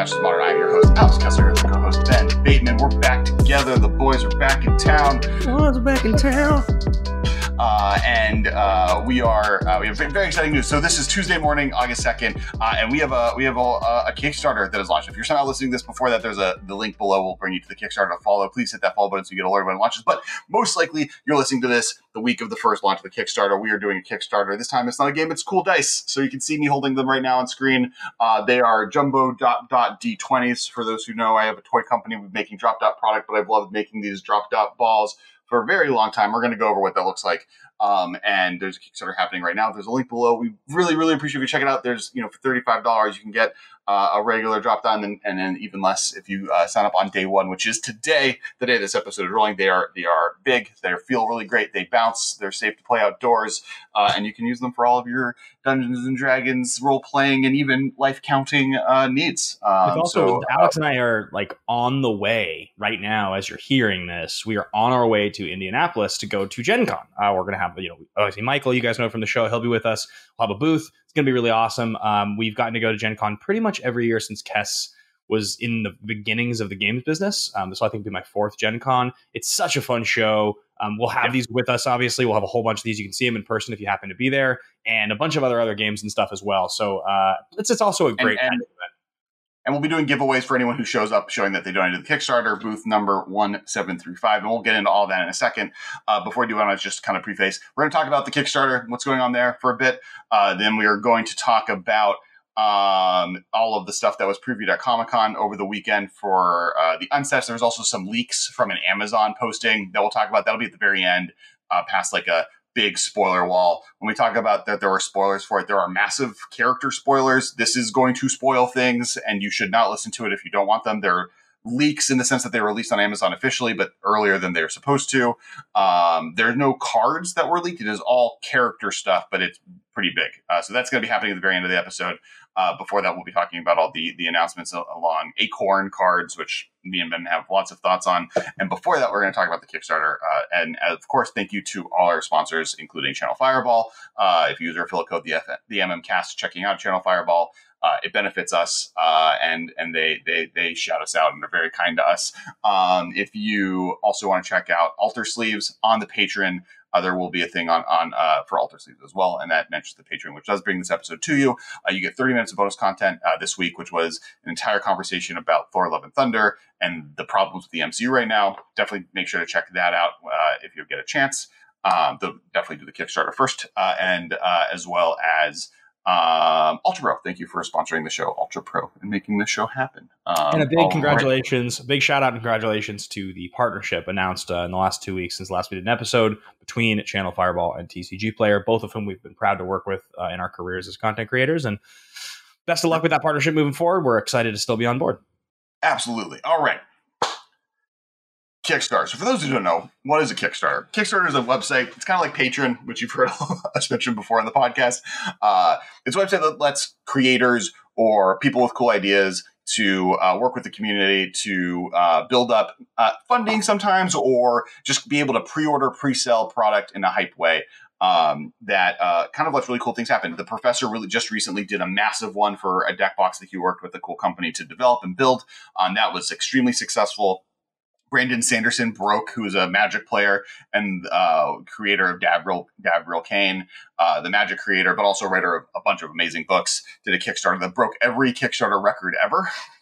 Modern. I'm your host, Alex Kessler, the co-host Ben Bateman. We're back together. The boys are back in town. Boys are back in town. Uh, and uh, we are uh, we have very exciting news. So this is Tuesday morning, August second, uh, and we have a we have a, a, Kickstarter that is launched. If you're somehow listening to this before that, there's a the link below will bring you to the Kickstarter to follow. Please hit that follow button so you get alerted when it launches. But most likely, you're listening to this the week of the first launch of the Kickstarter. We are doing a Kickstarter. This time, it's not a game; it's cool dice. So you can see me holding them right now on screen. Uh, they are jumbo dot dot d20s. For those who know, I have a toy company making drop dot product, but I've loved making these drop dot balls for a very long time. We're going to go over what that looks like. Um, and there's a Kickstarter happening right now. There's a link below. We really, really appreciate if you check it out. There's, you know, for $35, you can get uh, a regular drop down and, and then even less if you uh, sign up on day one, which is today, the day this episode is rolling. They are, they are big. They feel really great. They bounce. They're safe to play outdoors. Uh, and you can use them for all of your Dungeons and Dragons role playing and even life counting uh, needs. Um, also, so, Alex and I are like on the way right now as you're hearing this. We are on our way to Indianapolis to go to Gen Con. Uh, we're going to have, you know, obviously Michael, you guys know from the show, he'll be with us. We'll have a booth. It's going to be really awesome. Um, we've gotten to go to Gen Con pretty much every year since Kess was in the beginnings of the games business. Um, this will, I think, be my fourth Gen Con. It's such a fun show. Um, we'll have these with us. Obviously, we'll have a whole bunch of these. You can see them in person if you happen to be there, and a bunch of other other games and stuff as well. So uh, it's it's also a great and, and, and we'll be doing giveaways for anyone who shows up showing that they donated to the Kickstarter, booth number 1735. And we'll get into all that in a second. Uh, before we do, I want to just kind of preface we're going to talk about the Kickstarter, what's going on there for a bit. Uh, then we are going to talk about um, all of the stuff that was previewed at Comic Con over the weekend for uh, the unsets. There was also some leaks from an Amazon posting that we'll talk about. That'll be at the very end, uh, past like a big spoiler wall. When we talk about that there are spoilers for it, there are massive character spoilers. This is going to spoil things, and you should not listen to it if you don't want them. They're leaks in the sense that they were released on Amazon officially, but earlier than they were supposed to. Um, there's no cards that were leaked. It is all character stuff, but it's pretty big. Uh, so that's going to be happening at the very end of the episode. Uh, before that, we'll be talking about all the the announcements along Acorn cards, which me and Ben have lots of thoughts on. And before that, we're going to talk about the Kickstarter. Uh, and of course, thank you to all our sponsors, including Channel Fireball. Uh, if you use our affiliate code the F- the MMCast, checking out Channel Fireball. Uh, it benefits us, uh, and and they, they they shout us out and they're very kind to us. Um, if you also want to check out Alter Sleeves on the Patreon, uh, there will be a thing on on uh, for Alter Sleeves as well, and that mentions the Patreon, which does bring this episode to you. Uh, you get 30 minutes of bonus content uh, this week, which was an entire conversation about Thor: Love and Thunder and the problems with the MCU right now. Definitely make sure to check that out uh, if you get a chance. Um, definitely do the Kickstarter first, uh, and as well as um, Ultra Pro, thank you for sponsoring the show, Ultra Pro, and making this show happen. Um, and a big congratulations, right. big shout out and congratulations to the partnership announced uh, in the last two weeks since last we did an episode between Channel Fireball and TCG Player, both of whom we've been proud to work with uh, in our careers as content creators. And best of luck with that partnership moving forward. We're excited to still be on board. Absolutely. All right. Kickstarter. So, for those who don't know, what is a Kickstarter? Kickstarter is a website. It's kind of like Patreon, which you've heard us mention before on the podcast. Uh, it's a website that lets creators or people with cool ideas to uh, work with the community to uh, build up uh, funding sometimes, or just be able to pre-order, pre-sell product in a hype way. Um, that uh, kind of lets really cool things happen. The professor really just recently did a massive one for a deck box that he worked with a cool company to develop and build. Um, that was extremely successful Brandon Sanderson broke, who is a Magic player and uh, creator of Davriel, Davriel Cane, uh, the Magic creator, but also writer of a bunch of amazing books, did a Kickstarter that broke every Kickstarter record ever.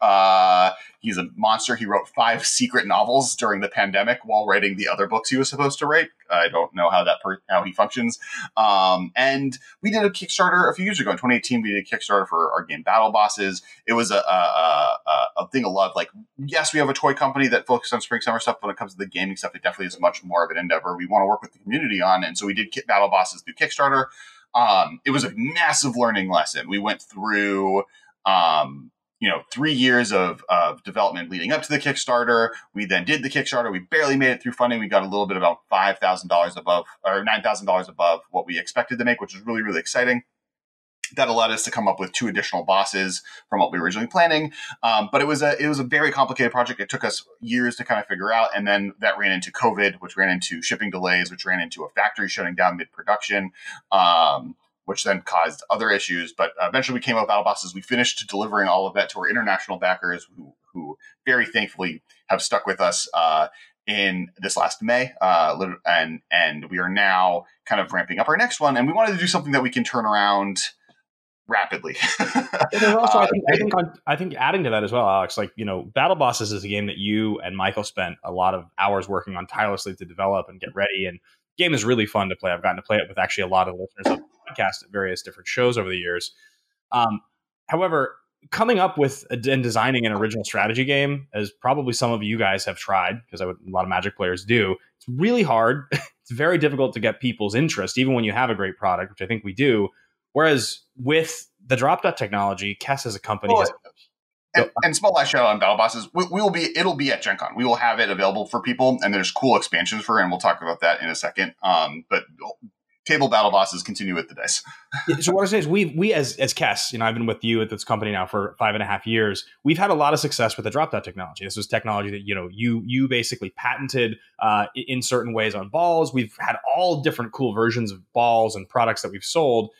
Uh, he's a monster. He wrote five secret novels during the pandemic while writing the other books he was supposed to write. I don't know how that per- how he functions. Um, and we did a Kickstarter a few years ago in 2018. We did a Kickstarter for our game Battle Bosses. It was a, a, a, a thing of love. Like, yes, we have a toy company that focuses on spring summer stuff. When it comes to the gaming stuff, it definitely is much more of an endeavor we want to work with the community on. And so we did Battle Bosses through Kickstarter. Um, it was a massive learning lesson. We went through um, you know three years of, of development leading up to the kickstarter we then did the kickstarter we barely made it through funding we got a little bit about $5000 above or $9000 above what we expected to make which was really really exciting that allowed us to come up with two additional bosses from what we were originally planning. Um, but it was a it was a very complicated project. It took us years to kind of figure out, and then that ran into COVID, which ran into shipping delays, which ran into a factory shutting down mid production. Um, which then caused other issues. But uh, eventually, we came up with Battle Bosses. We finished delivering all of that to our international backers, who, who very thankfully have stuck with us uh, in this last May, uh, and and we are now kind of ramping up our next one. And we wanted to do something that we can turn around rapidly. also, I think, I think, on, I think adding to that as well, Alex, like you know, Battle Bosses is a game that you and Michael spent a lot of hours working on tirelessly to develop and get ready. And game is really fun to play. I've gotten to play it with actually a lot of listeners podcast at various different shows over the years. Um, however, coming up with a, and designing an original strategy game, as probably some of you guys have tried, because a lot of Magic players do, it's really hard. it's very difficult to get people's interest, even when you have a great product, which I think we do. Whereas with the drop dot technology, Kess as a company has and, and small last show on battle bosses we, we, will be it'll be at gen con we will have it available for people and there's cool expansions for it and we'll talk about that in a second um, but table battle bosses continue with the dice. So what i say is we we as as Kess, you know i've been with you at this company now for five and a half years we've had a lot of success with the drop dot technology. This was technology that you know you you basically patented uh, in certain ways on balls. We've had all different cool versions of balls and products that we've sold.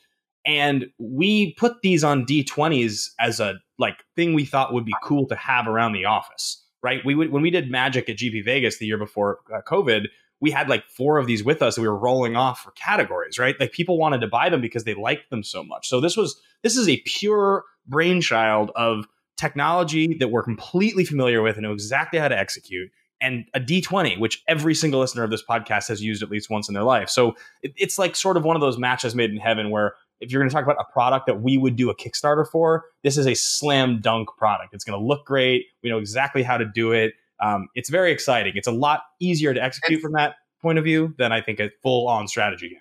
And we put these on d20s as a like thing we thought would be cool to have around the office right? We would when we did magic at gp vegas the year before uh, covid we had like four of these with us that we were rolling off for categories right like people wanted to buy them because they liked them so much so this was this is a pure brainchild of technology that we're completely familiar with and know exactly how to execute and a D20, which every single listener of this podcast has used at least once in their life. So it, it's like sort of one of those matches made in heaven where if you're going to talk about a product that we would do a Kickstarter for, this is a slam dunk product. It's going to look great. We know exactly how to do it. Um, it's very exciting. It's a lot easier to execute from that point of view than I think a full on strategy game.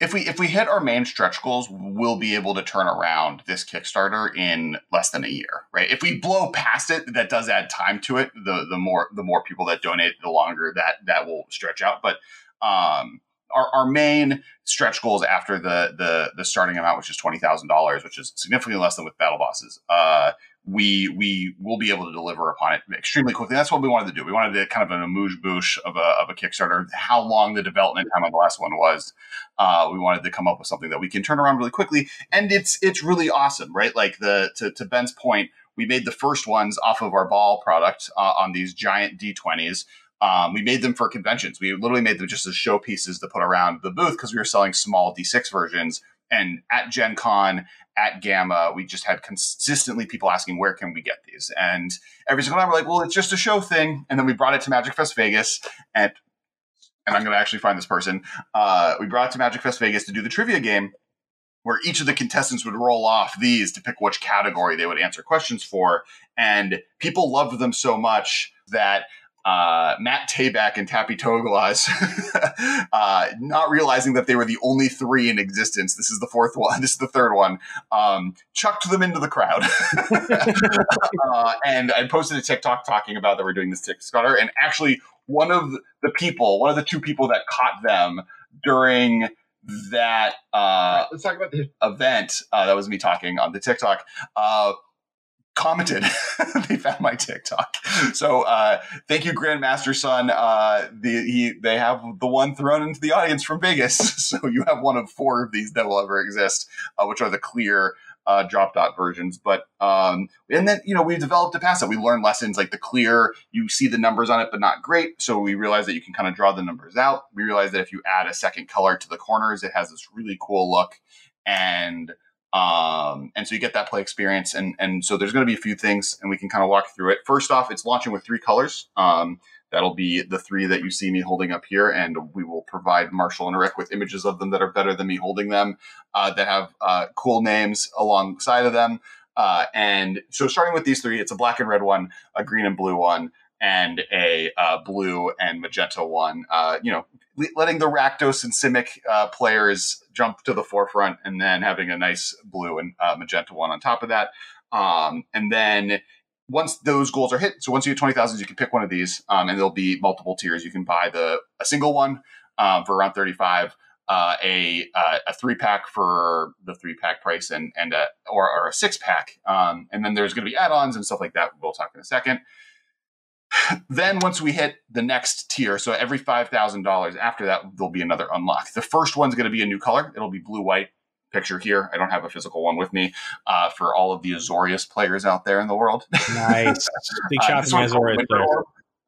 If we if we hit our main stretch goals, we'll be able to turn around this Kickstarter in less than a year, right? If we blow past it, that does add time to it. The the more the more people that donate, the longer that that will stretch out. But um, our, our main stretch goals after the the the starting amount, which is twenty thousand dollars, which is significantly less than with battle bosses. Uh, we we will be able to deliver upon it extremely quickly. That's what we wanted to do. We wanted to kind of an amuse bouche of a of a Kickstarter. How long the development time on the last one was, uh, we wanted to come up with something that we can turn around really quickly, and it's it's really awesome, right? Like the to to Ben's point, we made the first ones off of our ball product uh, on these giant D20s. Um, we made them for conventions. We literally made them just as showpieces to put around the booth because we were selling small D6 versions. And at Gen Con, at GAMA, we just had consistently people asking, where can we get these? And every single time we're like, well, it's just a show thing. And then we brought it to Magic Fest Vegas and and I'm going to actually find this person. Uh, we brought it to Magic Fest Vegas to do the trivia game where each of the contestants would roll off these to pick which category they would answer questions for. And people loved them so much that uh, Matt Tabak and Tappy Toeless, uh, not realizing that they were the only three in existence. This is the fourth one. This is the third one. Um, chucked them into the crowd, uh, and I posted a TikTok talking about that we're doing this Kickstarter. And actually, one of the people, one of the two people that caught them during that uh, right, let's talk about the event. Uh, that was me talking on the TikTok uh, commented. They found my tiktok. So uh, thank you grandmaster son uh, the, he, they have the one thrown into the audience from vegas. So you have one of four of these that will ever exist uh, which are the clear uh, drop dot versions. But um, and then you know we developed a past that we learned lessons like the clear you see the numbers on it but not great. So we realized that you can kind of draw the numbers out. We realized that if you add a second color to the corners it has this really cool look. And um, and so you get that play experience. And, and so there's going to be a few things and we can kind of walk through it. First off, it's launching with three colors. Um, that'll be the three that you see me holding up here. And we will provide Marshall and Rick with images of them that are better than me holding them, uh, that have uh, cool names alongside of them. Uh, and so starting with these three, it's a black and red one, a green and blue one, and a uh, blue and magenta one. Uh, you know, letting the Rakdos and Simic uh, players jump to the forefront, and then having a nice blue and uh, magenta one on top of that. Um, and then once those goals are hit, so once you get twenty thousand, you can pick one of these, um, and there'll be multiple tiers. You can buy the a single one um, for around thirty five. Uh, a uh, a three pack for the three pack price and and a, or, or a six pack, um, and then there's going to be add ons and stuff like that. We'll talk in a second then once we hit the next tier, so every five thousand dollars after that, there'll be another unlock. The first one's going to be a new color. It'll be blue white picture here. I don't have a physical one with me uh, for all of the Azorius players out there in the world. Nice, big shout uh, to Azorius players.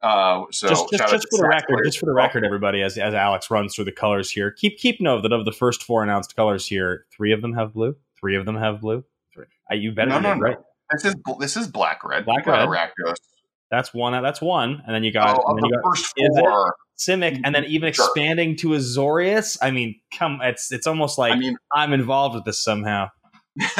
Uh, so just, just, just for the record, just for the record, everybody, as as Alex runs through the colors here, keep keep note that of the first four announced colors here, three of them have blue, three of them have blue. Three. Uh, you better no, no, no. right. This is this is black red. Black red. Rakdos. That's one. That's one, and then you got, oh, then you got first four. Simic, and then even sure. expanding to Azorius. I mean, come, it's it's almost like I mean, I'm involved with this somehow.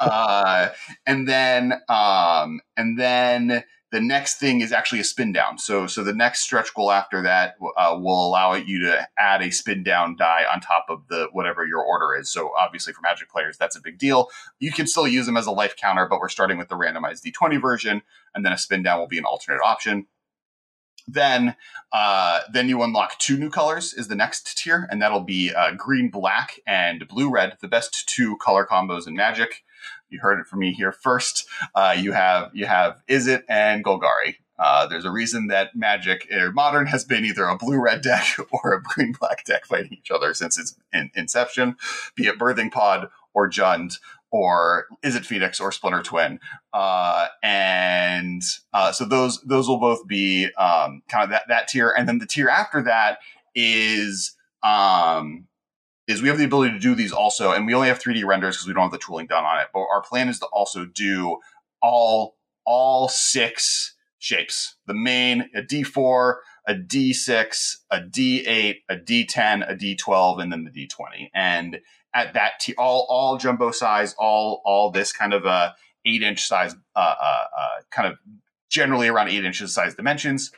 uh, and then um, and then the next thing is actually a spin down. So, so the next stretch goal after that uh, will allow you to add a spin down die on top of the whatever your order is. So, obviously, for Magic players, that's a big deal. You can still use them as a life counter, but we're starting with the randomized D20 version, and then a spin down will be an alternate option. Then, uh, then you unlock two new colors is the next tier, and that'll be uh, green black and blue red, the best two color combos in Magic you heard it from me here first. Uh, you have you have Izzet and Golgari. Uh, there's a reason that Magic or Modern has been either a blue red deck or a green black deck fighting each other since its in- inception, be it Birthing Pod or Jund or Izzet Phoenix or Splinter Twin. Uh, and uh, so those those will both be um, kind of that that tier, and then the tier after that is um, is we have the ability to do these also, and we only have 3D renders because we don't have the tooling done on it. But our plan is to also do all all six shapes: the main, a D4, a D6, a D8, a D10, a D12, and then the D20. And at that, t- all all jumbo size, all all this kind of a eight inch size, uh, uh, uh, kind of generally around eight inches size dimensions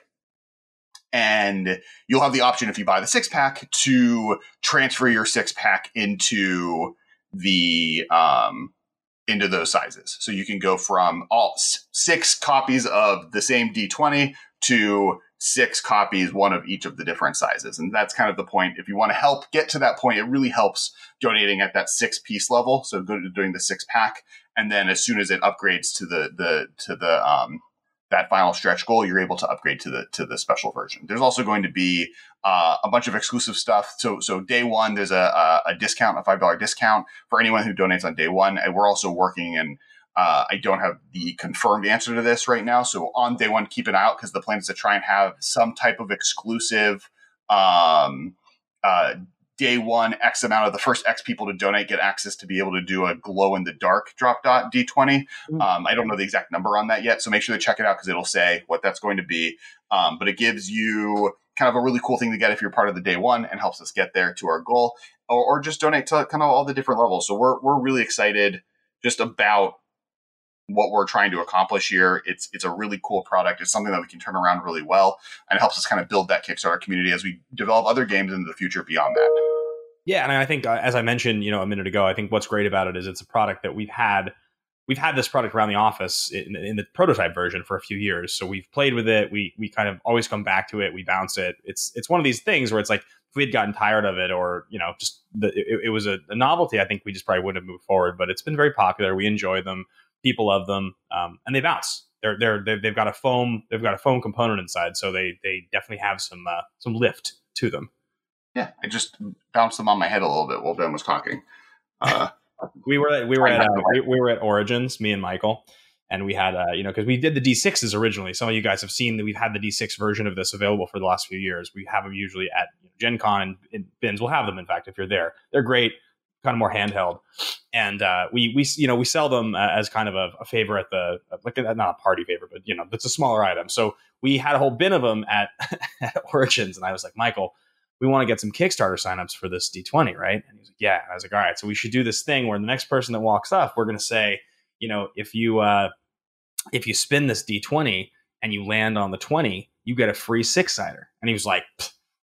and you'll have the option if you buy the six pack to transfer your six pack into the um, into those sizes. So you can go from all six copies of the same D20 to six copies, one of each of the different sizes. And that's kind of the point. If you want to help get to that point, it really helps donating at that six piece level. So go to doing the six pack. And then as soon as it upgrades to the, the, to the, um, that final stretch goal, you're able to upgrade to the to the special version. There's also going to be uh, a bunch of exclusive stuff. So so day one, there's a, a, discount, a five dollar discount for anyone who donates on day one. And we're also working and uh, I don't have the confirmed answer to this right now. So on day one, keep an eye out because the plan is to try and have some type of exclusive um, uh, day one, X amount of the first X people to donate get access to be able to do a glow in the dark drop dot D20. Mm-hmm. Um, I don't know the exact number on that yet, so make sure to check it out because it'll say what that's going to be. Um, but it gives you kind of a really cool thing to get if you're part of the day one and helps us get there to our goal, or, or just donate to kind of all the different levels. So we're we're really excited just about what we're trying to accomplish here. It's it's a really cool product. It's something that we can turn around really well, and it helps us kind of build that Kickstarter community as we develop other games into the future beyond that. Yeah, and I think uh, as I mentioned, you know, a minute ago, I think what's great about it is it's a product that we've had we've had this product around the office in, in, the prototype version for a few years. So we've played with it. We we kind of always come back to it. We bounce it. It's it's one of these things where it's like if we had gotten tired of it or you know just the, it, it was a, a, novelty, I think we just probably wouldn't have moved forward. But it's been very popular. We enjoy them. People love them, um, and they bounce. They're, they're they've got a foam they've got a foam component inside, so they they definitely have some uh, some lift to them. Yeah, I just bounced them on my head a little bit while Ben was talking. Uh, we were at, we were at uh, we, we, were at Origins, me and Michael, and we had uh, you know because we did the D6s originally. Some of you guys have seen that we've had the D6 version of this available for the last few years. We have them usually at you know, Gen Con and, and bins. We'll have them in fact if you're there. They're great, kind of more handheld, and uh, we we you know we sell them uh, as kind of a, a favor at the like not a party favor, but you know it's a smaller item. So we had a whole bin of them at, at Origins, and I was like, Michael we want to get some Kickstarter signups for this D20, right? And he's like, yeah. I was like, all right, so we should do this thing where the next person that walks up, we're going to say, you know, if you uh, if you spin this D20 and you land on the 20, you get a free six sider. And he was like,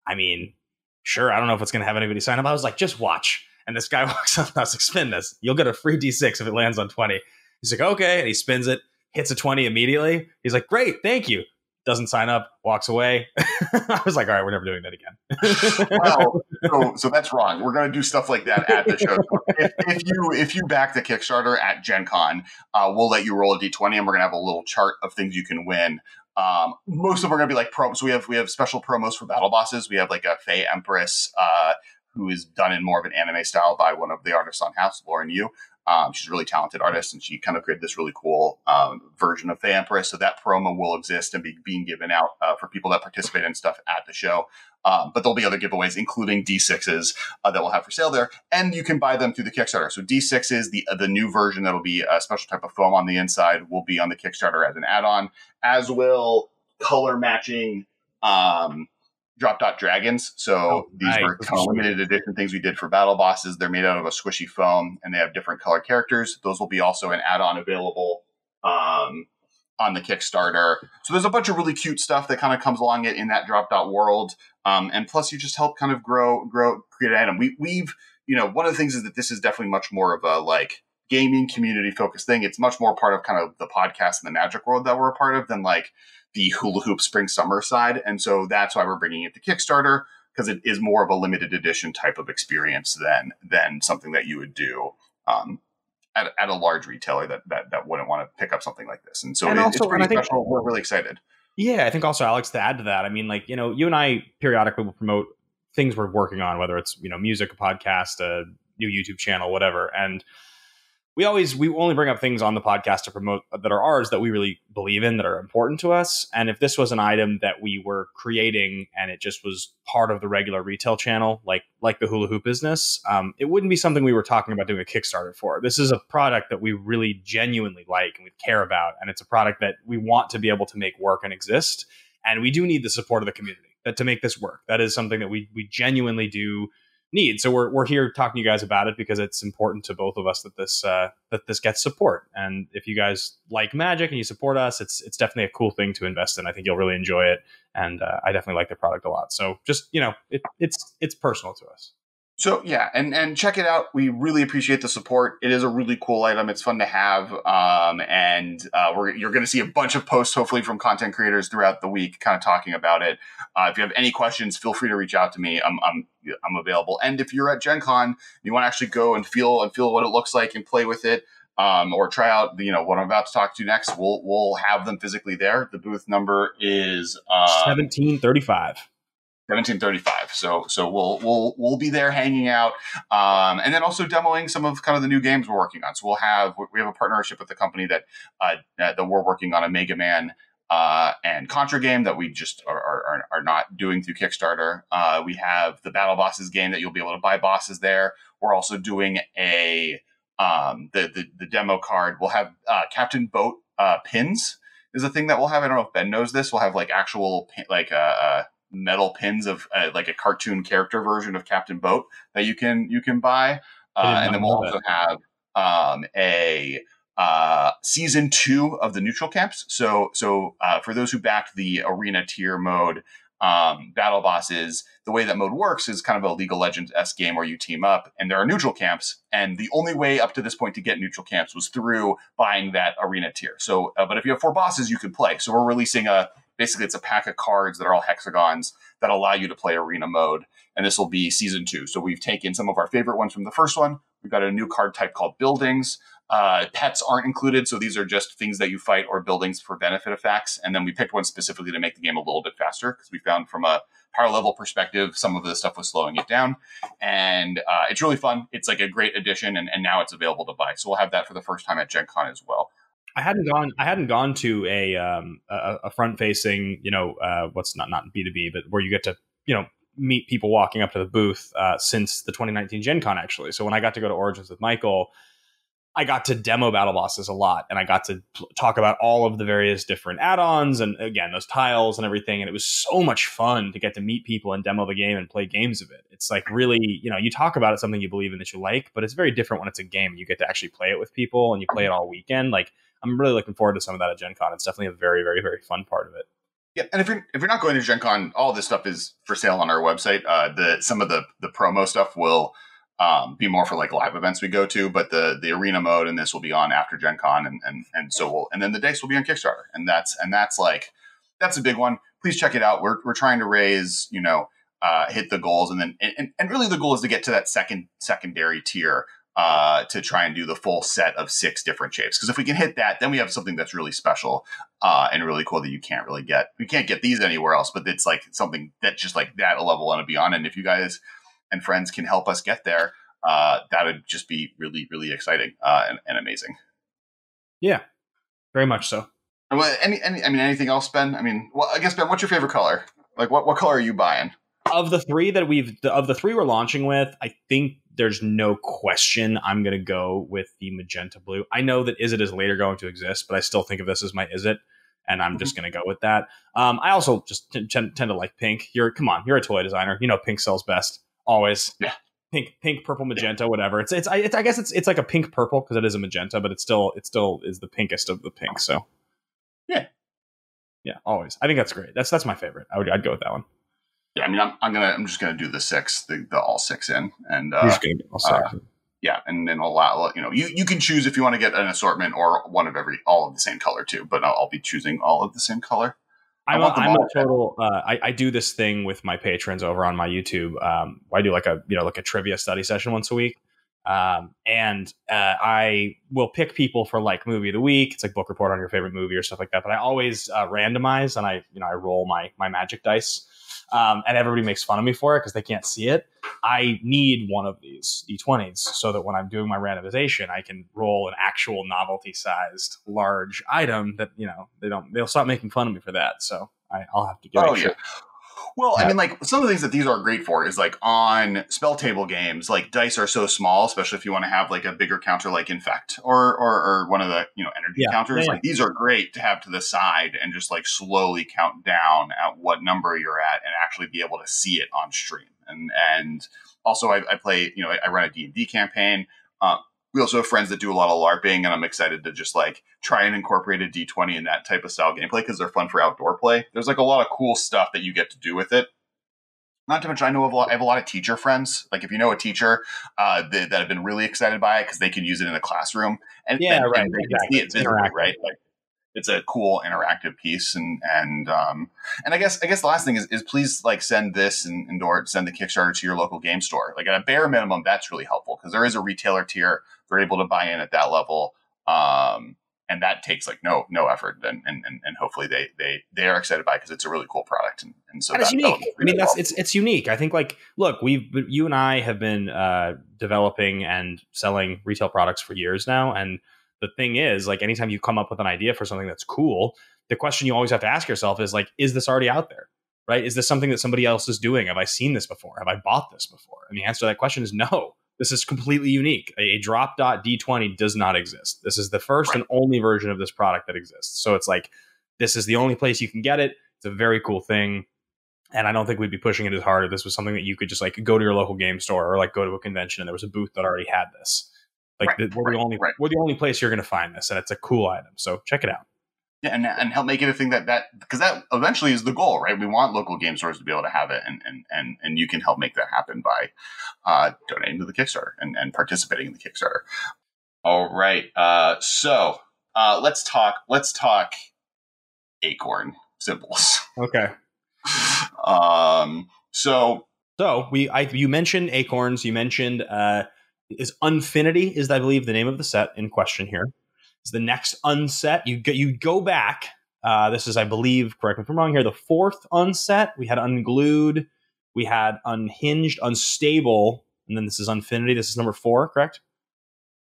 I mean, sure. I don't know if it's going to have anybody sign up. I was like, just watch. And this guy walks up and I was like, spin this. You'll get a free D6 if it lands on 20. He's like, okay. And he spins it, hits a 20 immediately. He's like, great, thank you doesn't sign up, walks away. I was like, all right, we're never doing that again. well, so, so that's wrong. We're going to do stuff like that at the show. if, if, you if you back the Kickstarter at Gen Con, uh, we'll let you roll a d20, and we're going to have a little chart of things you can win. Um, most of them are going to be like promos. So we have we have special promos for battle bosses. We have like a Fey Empress uh, who is done in more of an anime style by one of the artists on House, Lauren Yu. Um, she's a really talented artist, and she kind of created this really cool um, version of the Empress. So that promo will exist and be being given out uh, for people that participate in stuff at the show. Um, but there'll be other giveaways, including D6s uh, that we'll have for sale there, and you can buy them through the Kickstarter. So D6s, the uh, the new version that'll be a special type of foam on the inside, will be on the Kickstarter as an add-on, as will color matching um, drop dot dragons. So oh, these nice. were kind of limited edition things we did for battle bosses. They're made out of a squishy foam, and they have different color characters. Those will be also an add-on available. Um, on the Kickstarter. So there's a bunch of really cute stuff that kind of comes along it in that drop dot world. Um, and plus you just help kind of grow, grow, create an item. We, we've, you know, one of the things is that this is definitely much more of a like gaming community focused thing. It's much more part of kind of the podcast and the magic world that we're a part of than like the hula hoop spring summer side. And so that's why we're bringing it to Kickstarter because it is more of a limited edition type of experience than, than something that you would do. Um, at, at a large retailer that, that that wouldn't want to pick up something like this. And so and it, also, it's pretty special. Think, We're really excited. Yeah, I think also Alex to add to that. I mean, like you know, you and I periodically will promote things we're working on, whether it's you know music, a podcast, a new YouTube channel, whatever, and we always we only bring up things on the podcast to promote that are ours that we really believe in that are important to us. And if this was an item that we were creating and it just was part of the regular retail channel like like the hula hoop business um, it wouldn't be something we were talking about doing a kickstarter for. This is a product that we really genuinely like and we care about. And it's a product that we want to be able to make work and exist. And we do need the support of the community that to make this work. That is something that we we genuinely do need. So we're, we're here talking to you guys about it because it's important to both of us that this uh, that this gets support. And if you guys like Magic and you support us, it's it's definitely a cool thing to invest in. I think you'll really enjoy it, and uh, I definitely like the product a lot. So just you know, it, it's it's personal to us. So yeah, and and check it out. We really appreciate the support. It is a really cool item. It's fun to have, um, and uh, we're, you're going to see a bunch of posts, hopefully from content creators throughout the week, kind of talking about it. Uh, if you have any questions, feel free to reach out to me. I'm I'm I'm available. And if you're at Gen Con, you want to actually go and feel and feel what it looks like and play with it. Um, or try out, you know, what I'm about to talk to next. We'll we'll have them physically there. The booth number is um, seventeen thirty five. 1735. So so we'll we'll we'll be there hanging out, um, and then also demoing some of kind of the new games we're working on. So we'll have we have a partnership with the company that uh, that we're working on a Mega Man. Uh, and Contra game that we just are, are, are not doing through Kickstarter. Uh, we have the Battle Bosses game that you'll be able to buy bosses there. We're also doing a um, the, the, the demo card. We'll have uh, Captain Boat uh, pins is a thing that we'll have. I don't know if Ben knows this. We'll have like actual like uh, uh metal pins of uh, like a cartoon character version of Captain Boat that you can you can buy, uh, and then we'll also have um, a uh, season two of the neutral camps. So so uh, for those who backed the arena tier mode. Um, battle bosses. The way that mode works is kind of a League of Legends s game where you team up, and there are neutral camps. And the only way up to this point to get neutral camps was through buying that arena tier. So, uh, but if you have four bosses, you can play. So we're releasing a basically it's a pack of cards that are all hexagons that allow you to play arena mode and this will be season two. So we've taken some of our favorite ones from the first one. We've got a new card type called buildings. Uh, pets aren't included so these are just things that you fight or buildings for benefit effects. And then we picked one specifically to make the game a little bit faster because we found from a power level perspective some of the stuff was slowing it down. And uh, it's really fun. It's like a great addition and, and now it's available to buy. So we'll have that for the first time at gen con as well I hadn't gone. I hadn't gone to a um, a, a front facing, you know, uh, what's not not B two B, but where you get to, you know, meet people walking up to the booth uh, since the 2019 Gen Con actually. So when I got to go to Origins with Michael, I got to demo battle bosses a lot, and I got to pl- talk about all of the various different add-ons and again those tiles and everything. And it was so much fun to get to meet people and demo the game and play games of it. It's like really, you know, you talk about it something you believe in that you like, but it's very different when it's a game. You get to actually play it with people and you play it all weekend. Like I'm really looking forward to some of that at Gen Con. It's definitely a very, very, very fun part of it. Yeah, and if you're if you're not going to Gen Con, all this stuff is for sale on our website. Uh, the some of the the promo stuff will um, be more for like live events we go to, but the the arena mode and this will be on after Gen Con, and and and so we'll and then the days will be on Kickstarter, and that's and that's like that's a big one. Please check it out. We're we're trying to raise you know uh, hit the goals, and then and, and really the goal is to get to that second secondary tier uh, to try and do the full set of six different shapes. Because if we can hit that, then we have something that's really special uh, and really cool that you can't really get. We can't get these anywhere else, but it's like something that just like that a level and beyond. And if you guys and friends can help us get there, uh, that would just be really, really exciting uh, and, and amazing. Yeah, very much so. Well, any, any, I mean, anything else, Ben? I mean, well, I guess Ben, what's your favorite color? Like, what what color are you buying? Of the three that we've, of the three we're launching with, I think there's no question I'm going to go with the magenta blue. I know that Izzet is later going to exist, but I still think of this as my Izzet, and I'm just going to go with that. Um, I also just t- tend, tend to like pink. You're come on, you're a toy designer. You know pink sells best always. Yeah. Pink, pink, purple, magenta, whatever. It's, it's, I, it's, I guess it's, it's like a pink purple because it is a magenta, but it's still, it still is the pinkest of the pink. So, yeah, yeah, always. I think that's great. That's, that's my favorite. I would, I'd go with that one. Yeah, I mean, I'm, I'm gonna, I'm just gonna do the six, the, the all six in, and uh, uh, yeah, and then a lot, you know, you you can choose if you want to get an assortment or one of every, all of the same color too. But I'll, I'll be choosing all of the same color. I'm, a, I'm a total. Uh, I, I, do this thing with my patrons over on my YouTube. Um, I do like a you know like a trivia study session once a week, um, and uh, I will pick people for like movie of the week. It's like book report on your favorite movie or stuff like that. But I always uh, randomize and I you know I roll my my magic dice um, and everybody makes fun of me for it because they can't see it. I need one of these d20s so that when I'm doing my randomization, I can roll an actual novelty sized large item that you know they don't they'll stop making fun of me for that. So I, will have to give oh, it. Yeah. Well, yeah. I mean, like some of the things that these are great for is like on spell table games, like dice are so small, especially if you want to have like a bigger counter like infect or or, or one of the you know energy yeah. counters. Yeah. Like these are great to have to the side and just like slowly count down at what number you're at and actually be able to see it on stream. And and also I, I play you know I run a D and D campaign. Uh, we also have friends that do a lot of LARPing, and I'm excited to just like try and incorporate a D20 in that type of style gameplay because they're fun for outdoor play. There's like a lot of cool stuff that you get to do with it. Not to mention, I know of a lot, I have a lot of teacher friends. Like if you know a teacher uh, that, that have been really excited by it because they can use it in the classroom and yeah, and, right, and exactly. can see it visibly, right? Like it's a cool interactive piece and and um and I guess I guess the last thing is, is please like send this and, and or send the Kickstarter to your local game store. Like at a bare minimum, that's really helpful because there is a retailer tier. They're able to buy in at that level. Um and that takes like no no effort and and, and hopefully they they they are excited by because it it's a really cool product and, and so that's that, unique. Really I mean that's well. it's it's unique. I think like look we've you and I have been uh, developing and selling retail products for years now and the thing is, like anytime you come up with an idea for something that's cool, the question you always have to ask yourself is like, is this already out there? Right? Is this something that somebody else is doing? Have I seen this before? Have I bought this before? And the answer to that question is no. This is completely unique. A, a drop dot D20 does not exist. This is the first right. and only version of this product that exists. So it's like this is the only place you can get it. It's a very cool thing. And I don't think we'd be pushing it as hard if this was something that you could just like go to your local game store or like go to a convention and there was a booth that already had this. Like right, the, we're right, the only right. we're the only place you're going to find this, and it's a cool item. So check it out. Yeah, and, and help make it a thing that that because that eventually is the goal, right? We want local game stores to be able to have it, and and and and you can help make that happen by uh, donating to the Kickstarter and, and participating in the Kickstarter. All right, uh, so uh, let's talk. Let's talk acorn symbols. Okay. um. So so we I you mentioned acorns. You mentioned uh is Unfinity is I believe the name of the set in question here. Is the next unset you go, you go back. Uh, this is I believe correct me if I'm wrong here. The fourth unset we had unglued, we had unhinged, unstable, and then this is Unfinity. This is number four, correct?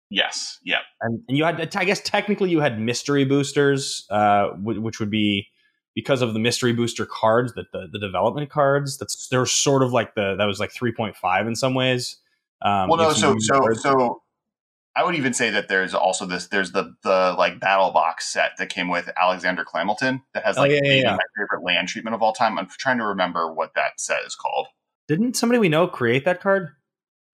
Yes. Yeah. And, and you had I guess technically you had mystery boosters, uh, which would be because of the mystery booster cards that the, the development cards that's they're sort of like the that was like 3.5 in some ways um, well, no, so so so I would even say that there's also this. There's the the like battle box set that came with Alexander Clamilton that has oh, like oh, yeah, yeah, my favorite land treatment of all time. I'm trying to remember what that set is called. Didn't somebody we know create that card?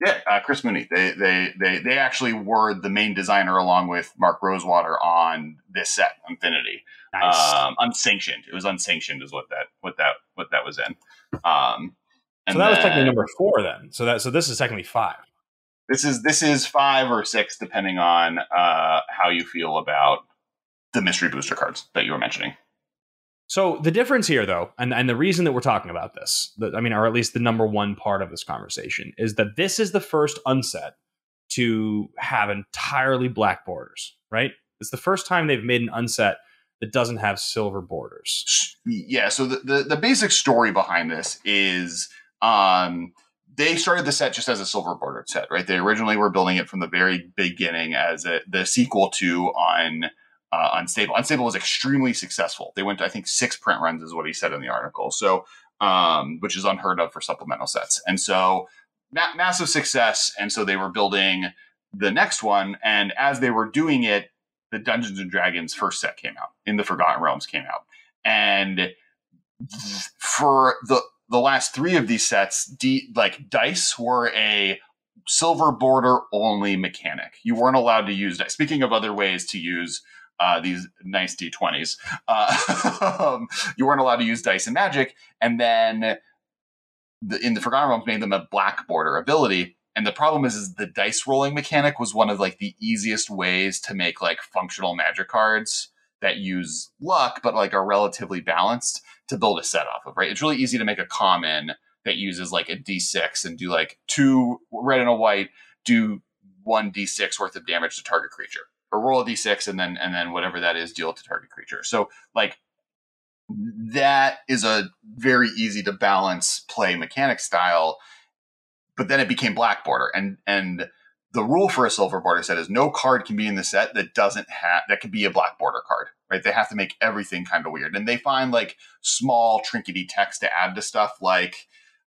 Yeah, uh, Chris Mooney. They, they they they actually were the main designer along with Mark Rosewater on this set, Unfinity. Nice. Um, unsanctioned. It was unsanctioned, is what that what that what that was in. Um, and so that then, was technically number four then. So that so this is technically five. This is this is five or six, depending on uh, how you feel about the mystery booster cards that you were mentioning. So the difference here, though, and, and the reason that we're talking about this, the, I mean, or at least the number one part of this conversation, is that this is the first unset to have entirely black borders, right? It's the first time they've made an unset that doesn't have silver borders. Yeah. So the, the, the basic story behind this is um, they started the set just as a silver bordered set, right? They originally were building it from the very beginning as a, the sequel to on uh, Unstable. Unstable was extremely successful. They went to, I think, six print runs, is what he said in the article. So, um, which is unheard of for supplemental sets. And so, ma- massive success. And so they were building the next one. And as they were doing it, the Dungeons and Dragons first set came out, in the Forgotten Realms came out, and for the the last three of these sets, D, like dice were a silver border only mechanic. You weren't allowed to use dice. Speaking of other ways to use uh, these nice d20s, uh, you weren't allowed to use dice in Magic, and then the, in the Forgotten Realms made them a black border ability. And the problem is, is the dice rolling mechanic was one of like the easiest ways to make like functional magic cards that use luck, but like are relatively balanced to build a set off of, right? It's really easy to make a common that uses like a d6 and do like two red and a white, do one d6 worth of damage to target creature, or roll a d6 and then and then whatever that is, deal to target creature. So like that is a very easy to balance play mechanic style. But then it became black border, and and the rule for a silver border set is no card can be in the set that doesn't have that can be a black border card right? They have to make everything kind of weird. And they find like small trinkety text to add to stuff like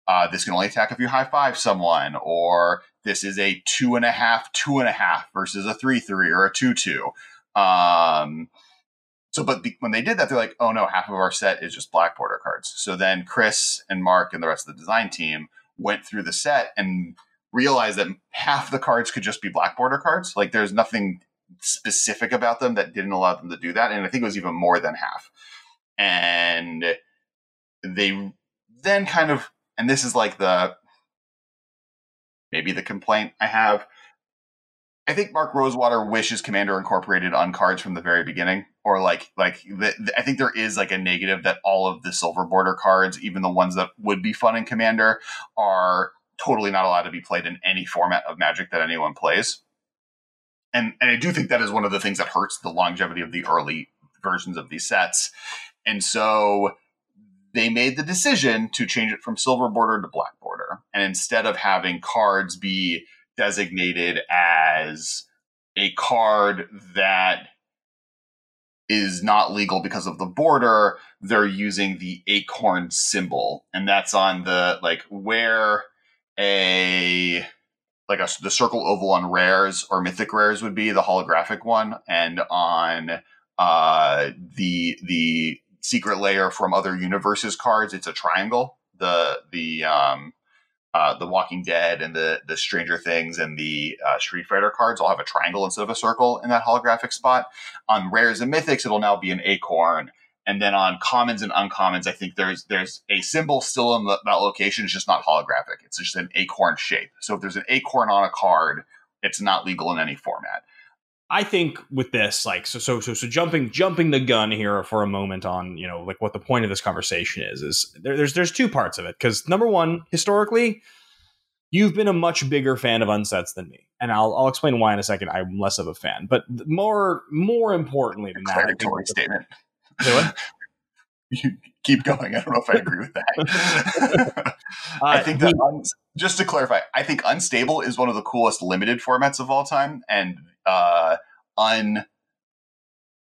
uh, this can only attack if you high five someone or this is a two and a half two and a half versus a three three or a two two um, so but the, when they did that they're like oh no half of our set is just black border cards. So then chris and mark and the rest of the design team went through the set and realized that half the cards could just be black border cards. Like there's nothing specific about them that didn't allow them to do that. And I think it was even more than half. And they then kind of, and this is like the maybe the complaint I have. I think Mark Rosewater wishes Commander incorporated on cards from the very beginning, or like like the, the, I think there is like a negative that all of the silver border cards, even the ones that would be fun in Commander, are totally not allowed to be played in any format of Magic that anyone plays. And and I do think that is one of the things that hurts the longevity of the early versions of these sets. And so they made the decision to change it from silver border to black border. And instead of having cards be designated as a card that is not legal because of the border, they're using the acorn symbol. And that's on the like where a like a, the circle oval on rares or mythic rares would be the holographic one, and on uh, the the secret layer from other universes cards, it's a triangle. The the um, uh, the Walking Dead and the the Stranger Things and the uh, Street Fighter cards all have a triangle instead of a circle in that holographic spot. On rares and mythics, it'll now be an acorn. And then on commons and uncommons, I think there's there's a symbol still in the, that location. It's just not holographic. It's just an acorn shape. So if there's an acorn on a card, it's not legal in any format. I think with this, like, so, so, so, so, jumping, jumping the gun here for a moment on, you know, like what the point of this conversation is, is there, there's, there's two parts of it. Because number one, historically, you've been a much bigger fan of unsets than me, and I'll, I'll explain why in a second. I'm less of a fan, but more, more importantly than that, statement. you keep going. I don't know if I agree with that. uh, I think that un- just to clarify, I think unstable is one of the coolest limited formats of all time, and uh,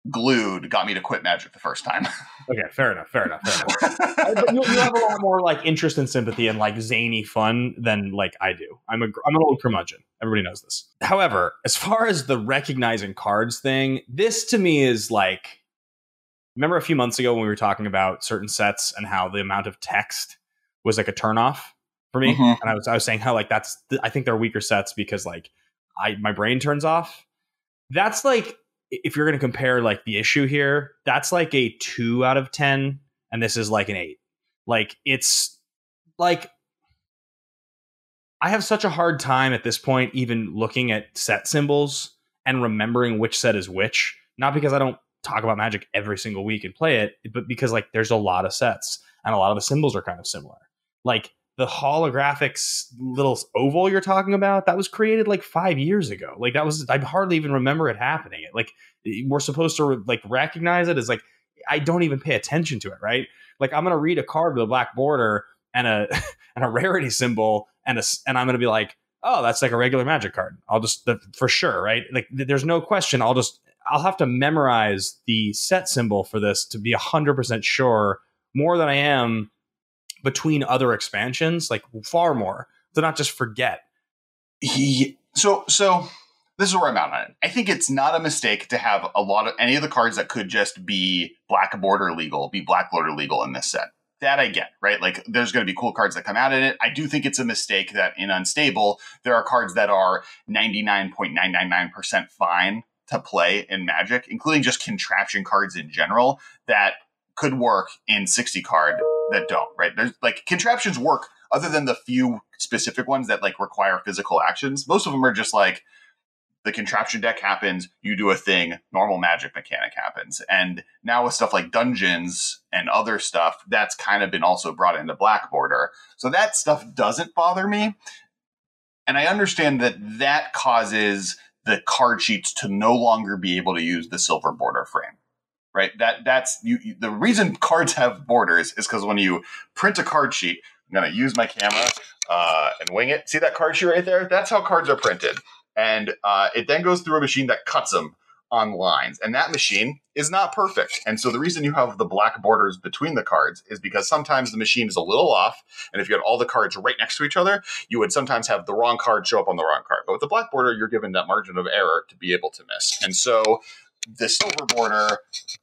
unglued got me to quit Magic the first time. okay, fair enough. Fair enough. Fair enough. you, you, have a lot more like interest and sympathy and like zany fun than like I do. I'm a I'm an old curmudgeon. Everybody knows this. However, as far as the recognizing cards thing, this to me is like remember a few months ago when we were talking about certain sets and how the amount of text was like a turnoff for me, mm-hmm. and I was I was saying how like that's I think they're weaker sets because like I my brain turns off. That's like if you're going to compare like the issue here, that's like a two out of ten, and this is like an eight. Like it's like I have such a hard time at this point even looking at set symbols and remembering which set is which. Not because I don't talk about Magic every single week and play it, but because like there's a lot of sets and a lot of the symbols are kind of similar. Like the holographics little oval you're talking about, that was created like five years ago. Like that was I hardly even remember it happening. Like we're supposed to like recognize it as like I don't even pay attention to it, right? Like I'm gonna read a card with a black border and a and a rarity symbol and a, and I'm to be like, oh, that's like a regular magic card. I'll just the, for sure, right? Like there's no question. I'll just I'll have to memorize the set symbol for this to be 100% sure more than I am between other expansions, like far more, to not just forget. He, so, so this is where I'm at on it. I think it's not a mistake to have a lot of any of the cards that could just be black border legal, be black border legal in this set. That I get, right? Like there's going to be cool cards that come out in it. I do think it's a mistake that in Unstable, there are cards that are 99.999% fine to play in Magic, including just contraption cards in general that could work in 60 card that don't, right? There's like contraptions work other than the few specific ones that like require physical actions. Most of them are just like the contraption deck happens, you do a thing, normal magic mechanic happens. And now with stuff like dungeons and other stuff, that's kind of been also brought into Black Border. So that stuff doesn't bother me. And I understand that that causes the card sheets to no longer be able to use the silver border frame right? That that's you, you the reason cards have borders is because when you print a card sheet i'm going to use my camera uh, and wing it. See that card sheet right there? That's how cards are printed. And uh, it then goes through a machine that cuts them on lines and that machine is not perfect. And so the reason you have the black borders between the cards is because sometimes the machine is a little off and if you had all the cards right next to each other you would sometimes have the wrong card show up on the wrong card. But with the black border you're given that margin of error to be able to miss. And so the silver border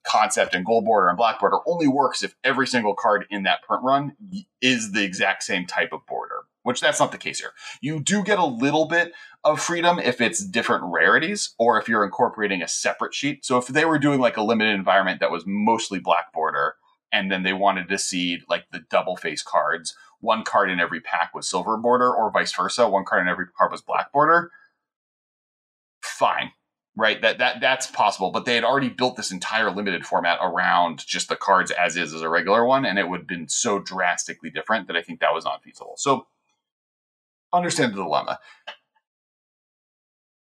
concept and gold border and black border only works if every single card in that print run is the exact same type of border which that's not the case here. You do get a little bit of freedom if it's different rarities or if you're incorporating a separate sheet. So if they were doing like a limited environment that was mostly black border and then they wanted to see like the double face cards, one card in every pack was silver border or vice versa, one card in every card was black border. Fine. Right, that that that's possible, but they had already built this entire limited format around just the cards as is as a regular one, and it would have been so drastically different that I think that was not feasible. So understand the dilemma.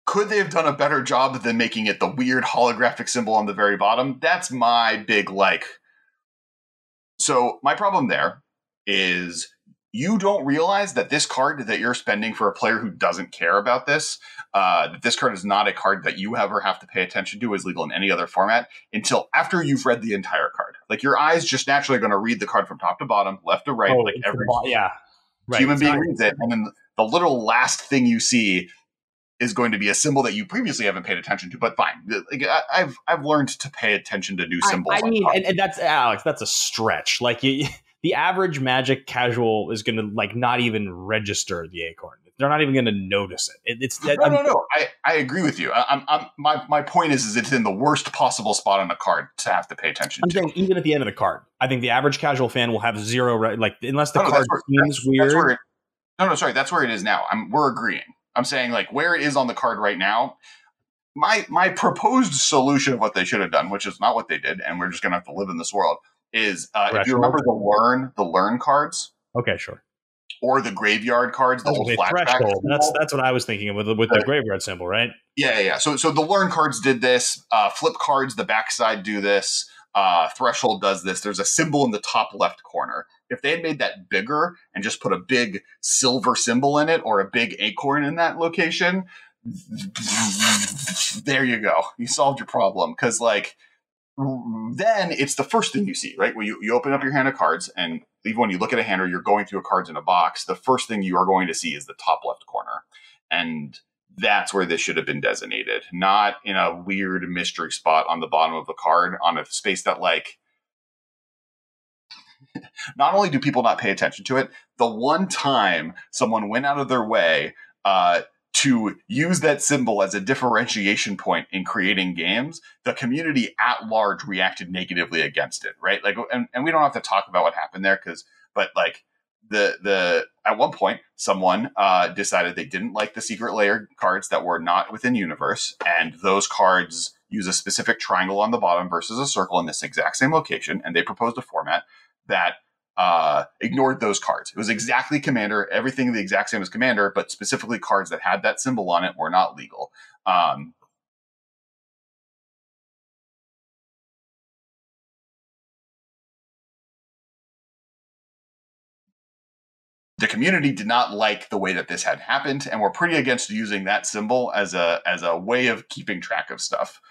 Could they have done a better job than making it the weird holographic symbol on the very bottom? That's my big like. So, my problem there is you don't realize that this card that you're spending for a player who doesn't care about this, uh, that this card is not a card that you ever have to pay attention to is legal in any other format until after you've read the entire card. Like your eyes just naturally going to read the card from top to bottom, left to right, oh, like every yeah, right. human being reads it, and then the little last thing you see is going to be a symbol that you previously haven't paid attention to. But fine, like, I, have I've learned to pay attention to new symbols. I, mean, and, and, that's Alex. That's a stretch. Like you, the average Magic casual is going to like not even register the acorn. They're not even going to notice it. it it's no, I'm, no, no. I, I agree with you. I, am I'm, my my point is, is it's in the worst possible spot on a card to have to pay attention. I'm to. saying even at the end of the card, I think the average casual fan will have zero like unless the no, card seems weird. No, no, sorry, that's where it is now. I'm we're agreeing. I'm saying like where it is on the card right now. My my proposed solution of what they should have done, which is not what they did, and we're just gonna have to live in this world, is uh, if you remember the learn the learn cards. Okay, sure. Or the graveyard cards, the old flashback. That's that's what I was thinking of with the, with the graveyard symbol, right? Yeah, yeah. So so the learn cards did this. Uh, flip cards, the backside do this. Uh, threshold does this. There's a symbol in the top left corner if they had made that bigger and just put a big silver symbol in it or a big acorn in that location, there you go. You solved your problem. Because, like, then it's the first thing you see, right? When you, you open up your hand of cards, and even when you look at a hand or you're going through a cards in a box, the first thing you are going to see is the top left corner. And that's where this should have been designated, not in a weird mystery spot on the bottom of the card on a space that, like, not only do people not pay attention to it, the one time someone went out of their way uh, to use that symbol as a differentiation point in creating games, the community at large reacted negatively against it, right? Like, and, and we don't have to talk about what happened there because, but like, the the at one point someone uh, decided they didn't like the secret layer cards that were not within universe and those cards use a specific triangle on the bottom versus a circle in this exact same location and they proposed a format that uh, ignored those cards. It was exactly Commander, everything the exact same as Commander, but specifically cards that had that symbol on it were not legal. Um, the community did not like the way that this had happened and were pretty against using that symbol as a as a way of keeping track of stuff.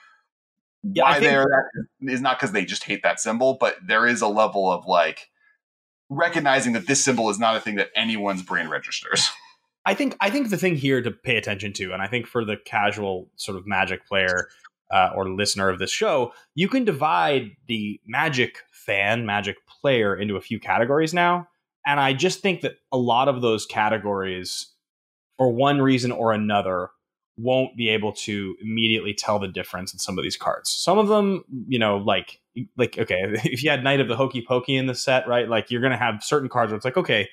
Yeah, Why I think- they're that is not because they just hate that symbol, but there is a level of like recognizing that this symbol is not a thing that anyone's brain registers. I think I think the thing here to pay attention to, and I think for the casual sort of Magic player uh, or listener of this show, you can divide the Magic fan, Magic player into a few categories now, and I just think that a lot of those categories, for one reason or another, won't be able to immediately tell the difference in some of these cards. Some of them, you know, like like okay, if you had Knight of the Hokey Pokey in the set, right? Like you're gonna have certain cards where it's like okay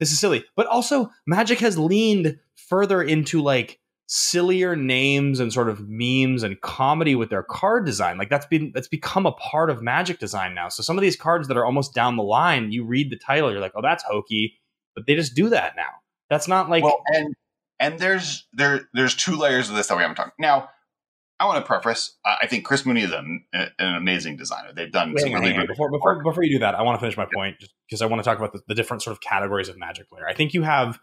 this is silly. But also, Magic has leaned further into like sillier names and sort of memes and comedy with their card design. Like that's been that's become a part of Magic design now. So some of these cards that are almost down the line, you read the title, you're like, oh, that's hokey, but they just do that now. That's not like well, and and there's there there's two layers of this that we haven't talked. Now, I want to preface. Uh, I think Chris Mooney is an, an amazing designer. They've done Wait, some on, really good Before, before, before you do that, I want to finish my point because I want to talk about the, the different sort of categories of Magic player. I think you have.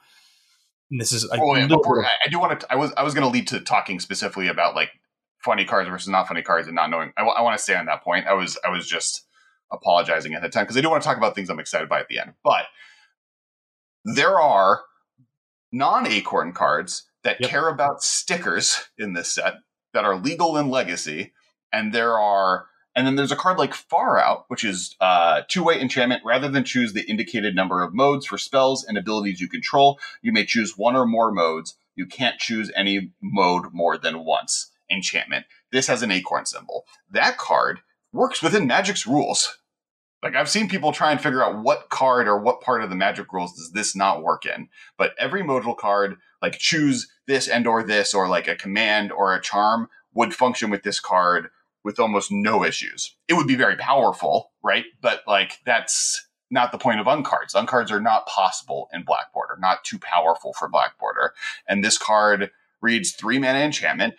And This is a Oh, yeah, before, I, I do want to. I was I was going to lead to talking specifically about like funny cards versus not funny cards and not knowing. I, want to stay on that point. I was I was just apologizing at the time because I do want to talk about things I'm excited by at the end. But there are non Acorn cards that Yep. care about stickers in this set that are legal in Legacy, and there are. And then there's a card like Far Out, which is uh, two-way enchantment. Rather than choose the indicated number of modes for spells and abilities you control, you may choose one or more modes. You can't choose any mode more than once. Enchantment. This has an acorn symbol. That card works within Magic's rules. Like I've seen people try and figure out what card or what part of the Magic rules does this not work in. But every modal card, like choose this and or this, or like a command or a charm, would function with this card with almost no issues. It would be very powerful, right? But like that's not the point of uncards. Uncards are not possible in Black Border, not too powerful for Black Border. And this card reads three mana enchantment.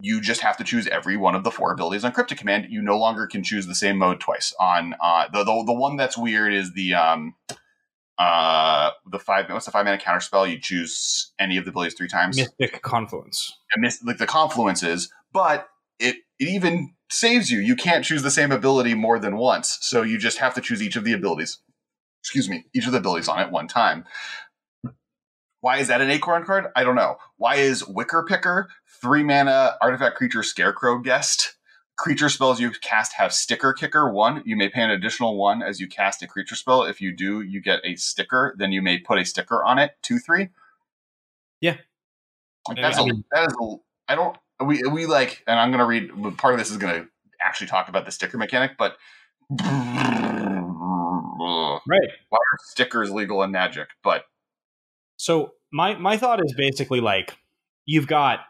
You just have to choose every one of the four abilities on Cryptic Command. You no longer can choose the same mode twice. On uh, the, the the one that's weird is the um uh the five what's the five mana counter spell? You choose any of the abilities three times Mystic Confluence. and miss like the confluences, but it it even saves you. You can't choose the same ability more than once, so you just have to choose each of the abilities. Excuse me, each of the abilities on at one time. Why is that an acorn card? I don't know. Why is Wicker Picker three mana artifact creature Scarecrow Guest? Creature spells you cast have Sticker Kicker one. You may pay an additional one as you cast a creature spell. If you do, you get a sticker. Then you may put a sticker on it. Two three. Yeah. Like I mean- a, that is a, I don't we we like and I'm gonna read part of this is gonna actually talk about the sticker mechanic, but why Right. are stickers legal in Magic? But So my my thought is basically like you've got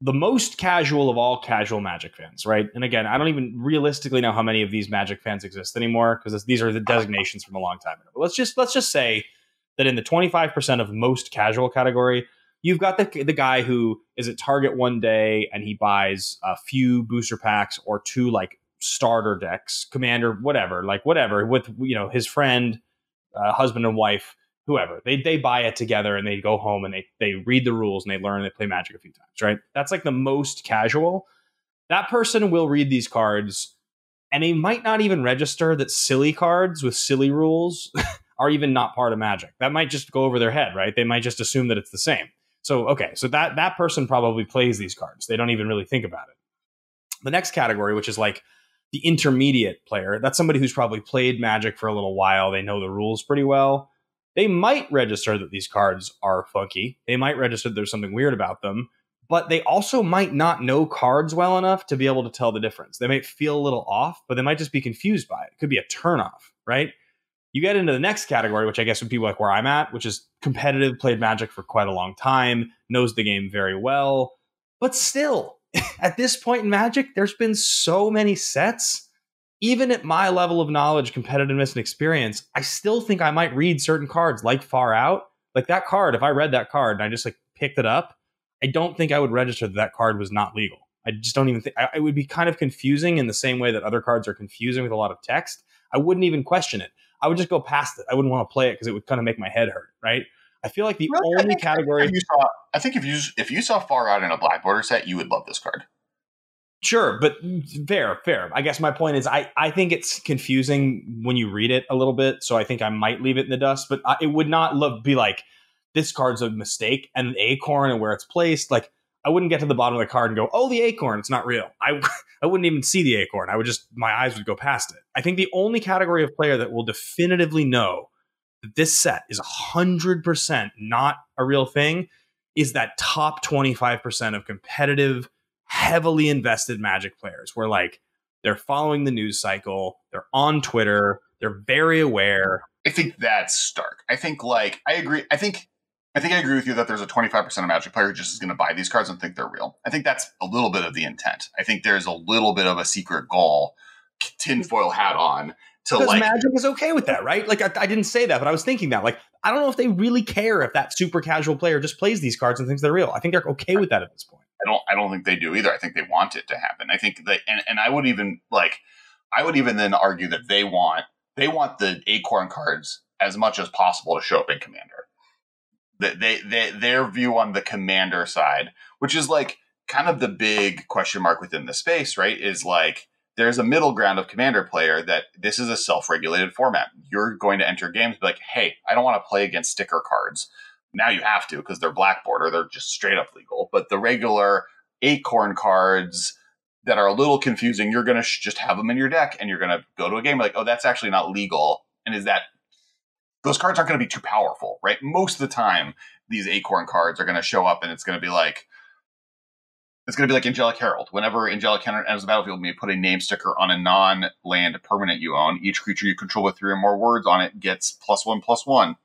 the most casual of all casual Magic fans, right? And again, I don't even realistically know how many of these Magic fans exist anymore because these are the designations from a long time ago. But let's just let's just say that in the 25% of most casual category, you've got the the guy who is at Target one day and he buys a few booster packs or two like starter decks, commander, whatever, like whatever, with you know his friend, uh, husband and wife whoever. They they buy it together and they go home and they they read the rules and they learn and they play magic a few times right? That's like the most casual. That person will read these cards and they might not even register that silly cards with silly rules are even not part of magic. That might just go over their head right? They might just assume that it's the same so okay so that that person probably plays these cards they don't even really think about it the next category which is like the intermediate player that's somebody who's probably played magic for a little while they know the rules pretty well they might register that these cards are funky. They might register there's something weird about them, but they also might not know cards well enough to be able to tell the difference. They might feel a little off, but they might just be confused by it. It could be a turnoff, right? You get into the next category, which I guess would be like where I'm at, which is competitive, played Magic for quite a long time, knows the game very well, but still, at this point in Magic, there's been so many sets even at my level of knowledge, competitiveness, and experience, I still think I might read certain cards like Far Out. Like that card, if I read that card and I just like picked it up, I don't think I would register that that card was not legal. I just don't even think I, it would be kind of confusing in the same way that other cards are confusing with a lot of text. I wouldn't even question it. I would just go past it. I wouldn't want to play it because it would kind of make my head hurt, right? I feel like the Really? I only think- category. If you saw, I think if you if you saw Far Out in a Black Border set, you would love this card. Sure, but fair, fair. I guess my point is, I, I think it's confusing when you read it a little bit. So I think I might leave it in the dust. But I, it would not look be like this card's a mistake and the acorn and where it's placed. Like I wouldn't get to the bottom of the card and go, oh, the acorn, it's not real. I I wouldn't even see the acorn. I would just my eyes would go past it. I think the only category of player that will definitively know that this set is hundred percent not a real thing is that top twenty five percent of competitive heavily invested magic players where like they're following the news cycle they're on twitter they're very aware I think that's stark. I think like I agree. I think I think I agree with you that there's a 25% of Magic player who just is going to buy these cards and think they're real. I think that's a little bit of the intent. I think there's a little bit of a secret goal, tinfoil hat on to because like. magic is okay with that right like I, I didn't say that but i was thinking that like i don't know if they really care if that super casual player just plays these cards and thinks they're real i think they're okay with that at this point I don't. I don't think they do either. I think they want it to happen. I think that, and, and I would even like, I would even then argue that they want they want the acorn cards as much as possible to show up in Commander. They, they their view on the Commander side, which is like kind of the big question mark within the space, right? Is like there's a middle ground of Commander player that this is a self-regulated format. You're going to enter games be like, hey, I don't want to play against sticker cards now you have to because they're black border they're just straight up legal but the regular acorn cards that are a little confusing you're going to sh- just have them in your deck and you're going to go to a game like oh that's actually not legal and is that those cards aren't going to be too powerful right most of the time these acorn cards are going to show up and it's going to be like it's going to be like Angelic Herald. Whenever Angelic Herald enters the battlefield, you put a name sticker on a non-land permanent you own. Each creature you control with three or more words on it gets plus one, plus one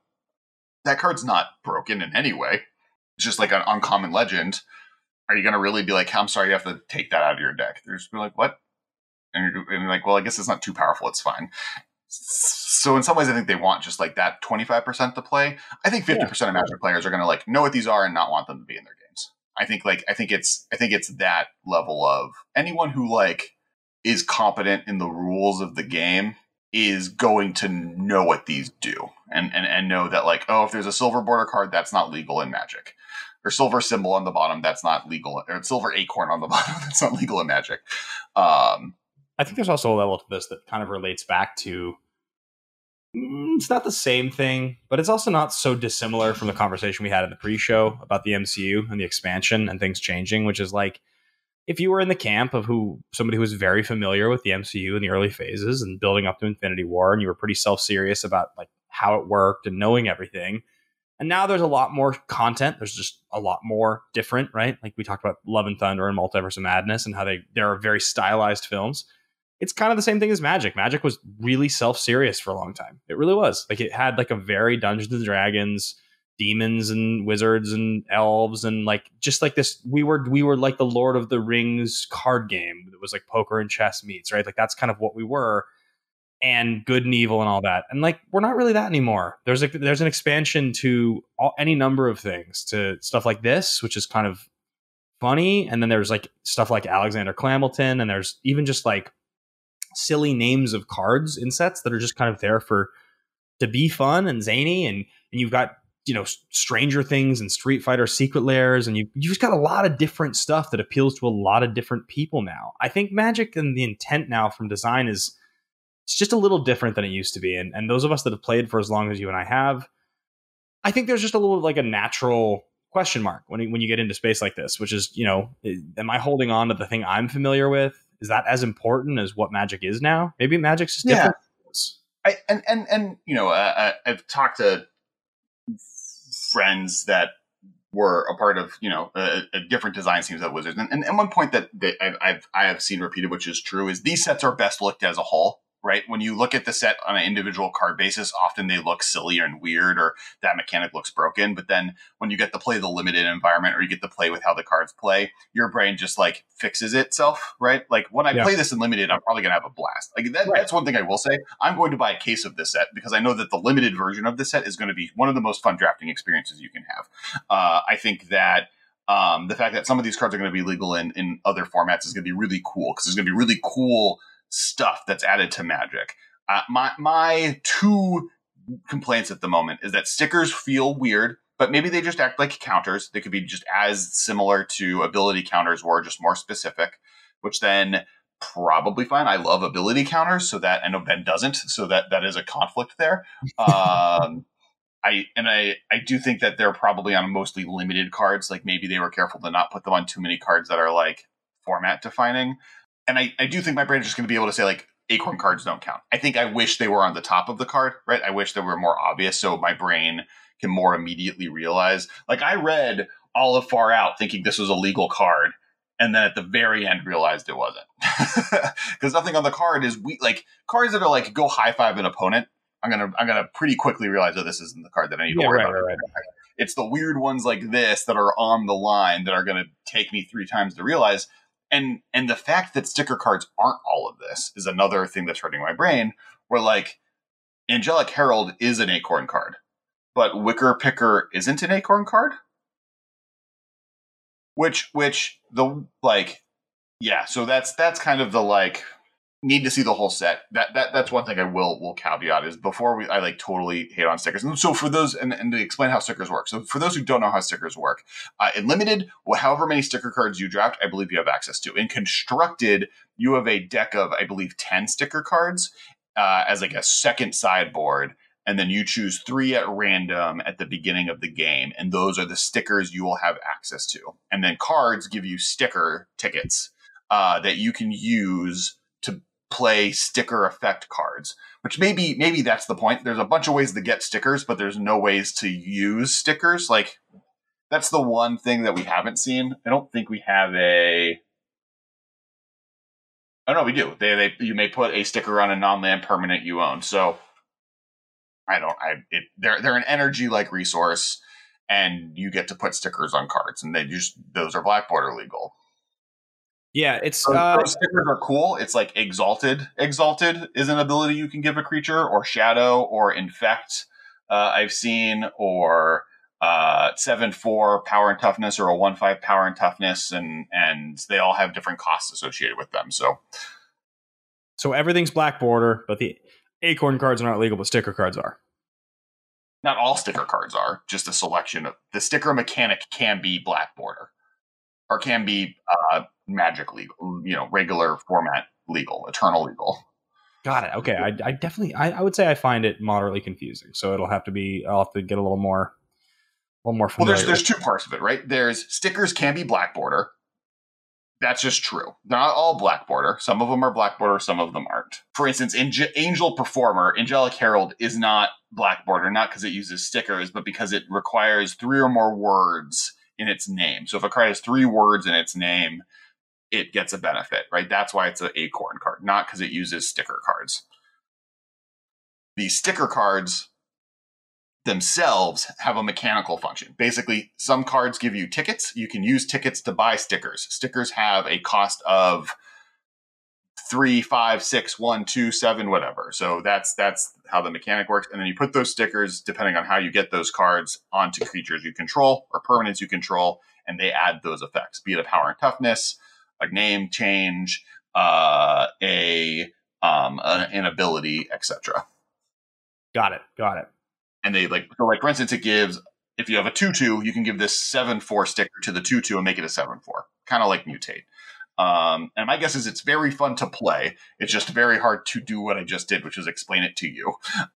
that card's not broken in any way. It's just like an uncommon legend. Are you going to really be like, I'm sorry, you have to take that out of your deck? They're just be like, what? And you're, and you're like, well, I guess it's not too powerful. It's fine. So in some ways, I think they want just like that 25% to play. I think 50% of Magic players are going to like know what these are and not want them to be in their games. I think like I think it's I think it's that level of anyone who like is competent in the rules of the game is going to know what these do and, and and know that like oh if there's a silver border card that's not legal in magic or silver symbol on the bottom that's not legal or silver acorn on the bottom that's not legal in magic um I think there's also a level to this that kind of relates back to Mm, it's not the same thing, but it's also not so dissimilar from the conversation we had in the pre-show about the MCU and the expansion and things changing, which is like if you were in the camp of who somebody who was very familiar with the MCU in the early phases and building up to Infinity War and you were pretty self-serious about like how it worked and knowing everything. And now there's a lot more content. There's just a lot more different, right? Like we talked about Love and Thunder and Multiverse of Madness and how they there are very stylized films it's kind of the same thing as Magic. Magic was really self-serious for a long time. It really was. Like it had like a very Dungeons and Dragons, demons and wizards and elves and like just like this we were we were like the Lord of the Rings card game. It was like poker and chess meets, right? Like that's kind of what we were. And good and evil and all that. And like we're not really that anymore. There's like there's an expansion to all, any number of things to stuff like this, which is kind of funny. And then there's like stuff like Alexander Clamilton, and there's even just like silly names of cards in sets that are just kind of there for to be fun and zany and and you've got you know stranger things and street fighter secret layers and you you've just got a lot of different stuff that appeals to a lot of different people now. I think magic and the intent now from design is it's just a little different than it used to be and and those of us that have played for as long as you and i have i think there's just a little like a natural question mark when when you get into space like this which is you know eh, am i holding on to the thing i'm familiar with is that as important as what magic is now? Maybe magic's just different. I, and and and you know, uh, I've talked to friends that were a part of you know a, a different design teams at Wizards, and, and, and one point that, that I've, I've I have seen repeated, which is true, is these sets are best looked as a whole. Right when you look at the set on an individual card basis, often they look silly and weird, or that mechanic looks broken. But then when you get to play the limited environment, or you get to play with how the cards play, your brain just like fixes itself. Right? Like when I Yeah. play this in limited, I'm probably gonna have a blast. Like that, Right. that's one thing I will say. I'm going to buy a case of this set because I know that the limited version of this set is going to be one of the most fun drafting experiences you can have. Uh, I think that um, the fact that some of these cards are going to be legal in, in other formats is going to be really cool because there's going to be really cool stuff that's added to Magic. Uh, my my two complaints at the moment is that stickers feel weird, but maybe they just act like counters. They could be just as similar to ability counters or just more specific, which then probably fine. I love ability counters, so that I know Ben doesn't, so that that is a conflict there. Um, I and I I do think that they're probably on mostly limited cards. Like maybe they were careful to not put them on too many cards that are like format defining. And I, I do think my brain is just going to be able to say like acorn cards don't count. I think I wish they were on the top of the card, right? I wish they were more obvious so my brain can more immediately realize. Like I read all of Far Out thinking this was a legal card, and then at the very end realized it wasn't because nothing on the card is we like cards that are like go high five an opponent. I'm gonna I'm gonna pretty quickly realize that oh, this isn't the card that I need to Yeah, worry right, about. right, right. It's the weird ones like this that are on the line that are gonna take me three times to realize. And and the fact that sticker cards aren't all of this is another thing that's hurting my brain. Where like Angelic Herald is an acorn card, but Wicker Picker isn't an acorn card. Which which the like yeah, so that's that's kind of the like need to see the whole set. That that that's one thing I will will caveat is before we I like totally hate on stickers. And so for those and, and to explain how stickers work. So for those who don't know how stickers work, uh, in limited, well, however many sticker cards you draft, I believe you have access to. In constructed, you have a deck of I believe ten sticker cards uh, as like a second sideboard. And then you choose three at random at the beginning of the game, and those are the stickers you will have access to. And then cards give you sticker tickets uh, that you can use play sticker effect cards. Which maybe maybe that's the point. There's a bunch of ways to get stickers, but there's no ways to use stickers. Like that's the one thing that we haven't seen. I don't think we have a. Oh no, we do. They, they you may put a sticker on a non-land permanent you own. So I don't. I it, they're they're an energy like resource, and you get to put stickers on cards, and they just those are black border legal. Yeah, it's uh, stickers are cool. It's like exalted. Exalted is an ability you can give a creature, or shadow, or infect. Uh, I've seen, or uh, seven four power and toughness, or a one five power and toughness, and and they all have different costs associated with them. So so everything's black border, but the acorn cards are not legal, but sticker cards are. not all sticker cards are. Just a selection of the sticker mechanic can be black border, or can be uh, magic legal. You know, regular format legal, eternal legal. Got it. Okay, I, I definitely, I, I would say I find it moderately confusing. So it'll have to be, I'll have to get a little more, a little more Well, there's there's two parts of it, right? There's stickers can be black border. That's just true. They're not all black border. Some of them are black border, some of them aren't. For instance, Ange- Angel Performer, Angelic Herald is not black border, not because it uses stickers, but because it requires three or more words in its name. So if a card has three words in its name, it gets a benefit, right? That's why it's an acorn card, not because it uses sticker cards. The sticker cards themselves have a mechanical function. Basically, some cards give you tickets. You can use tickets to buy stickers. Stickers have a cost of three, five, six, one, two, seven, whatever. So that's that's how the mechanic works. And then you put those stickers, depending on how you get those cards, onto creatures you control or permanents you control, and they add those effects, be it a power and toughness, a name change, uh, a um, a- an ability, etc got it. Got it. and they like so like for instance it gives if you have a 2-2 you can give this 7-4 sticker to the 2-2 and make it a 7-4 kind of like mutate um, and my guess is it's very fun to play it's just very hard to do what i just did which is explain it to you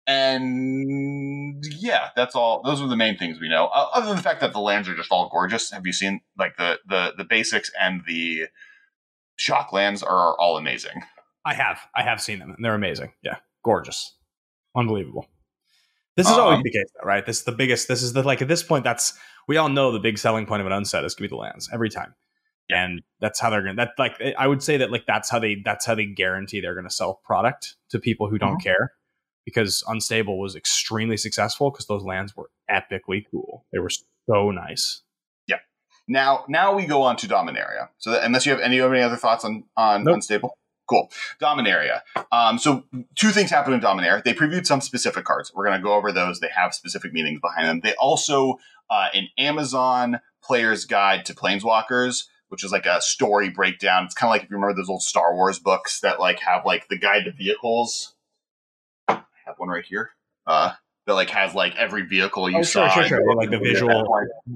and yeah that's all those are the main things we know uh, other than the fact that the lands are just all gorgeous have you seen like the the the basics and the shock lands are all amazing I have. I have seen them, and they're amazing. Yeah, gorgeous, unbelievable. This is Um, always the case, though, right? This is the biggest. This is the like at this point. That's we all know the big selling point of an unset is going to be the lands every time, and that's how they're to That like I would say that like that's how they that's how they guarantee they're going to sell product to people who don't care, because unstable was extremely successful because those lands were epically cool. They were so nice. Yeah. Now, now we go on to Dominaria. So, that, unless you have any, any other thoughts on on Nope. Unstable, cool. Dominaria. Um, so, two things happen in Dominaria. They previewed some specific cards. We're going to go over those. They have specific meanings behind them. They also uh, an Amazon Player's Guide to Planeswalkers, which is like a story breakdown. It's kind of like if you remember those old Star Wars books that like have like the guide to vehicles I have one right here. Uh, that like has like every vehicle you oh, saw. Sure, sure, sure. Like the visual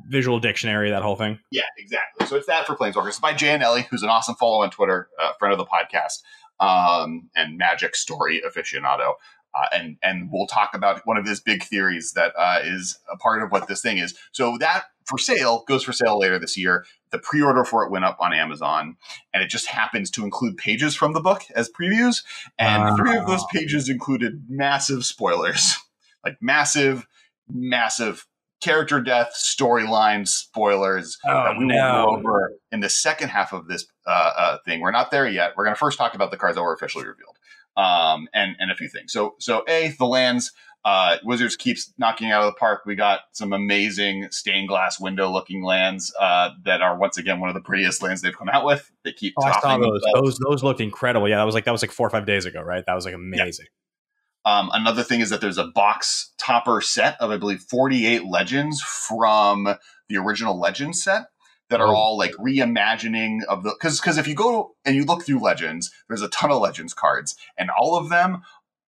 visual dictionary, that whole thing. Yeah, exactly. So it's that for Planeswalkers. It's by Jay Annelli, who's an awesome follow on Twitter, uh, friend of the podcast, um, and Magic story aficionado. Uh, and and we'll talk about one of his big theories that uh, is a part of what this thing is. So that for sale goes for sale later this year. The pre-order for it went up on Amazon, and it just happens to include pages from the book as previews. And three of those pages included massive spoilers, like massive, massive character death, storyline spoilers Oh, that we will no. go over in the second half of this uh, uh, thing. We're not there yet. We're going to first talk about the cards that were officially revealed um, and and a few things. So so a the lands. Uh, Wizards keeps knocking out of the park. We got some amazing stained glass window looking lands uh, that are once again one of the prettiest lands they've come out with. They keep Oh, I saw those. Those those looked incredible. Yeah, that was like that was like four or five days ago, right? That was like amazing. Um, another thing is that there's a box topper set of I believe 48 legends from the original legend set that are Oh. all like reimagining of the because because if you go and you look through Legends, there's a ton of Legends cards, and all of them,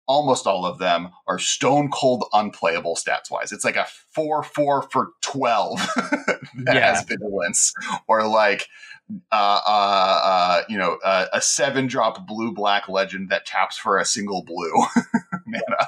almost all of them, are stone cold unplayable stats wise. It's like a four four for twelve that Yeah. has vigilance, or like uh, uh, uh, you know, uh, a seven drop blue black legend that taps for a single blue mana.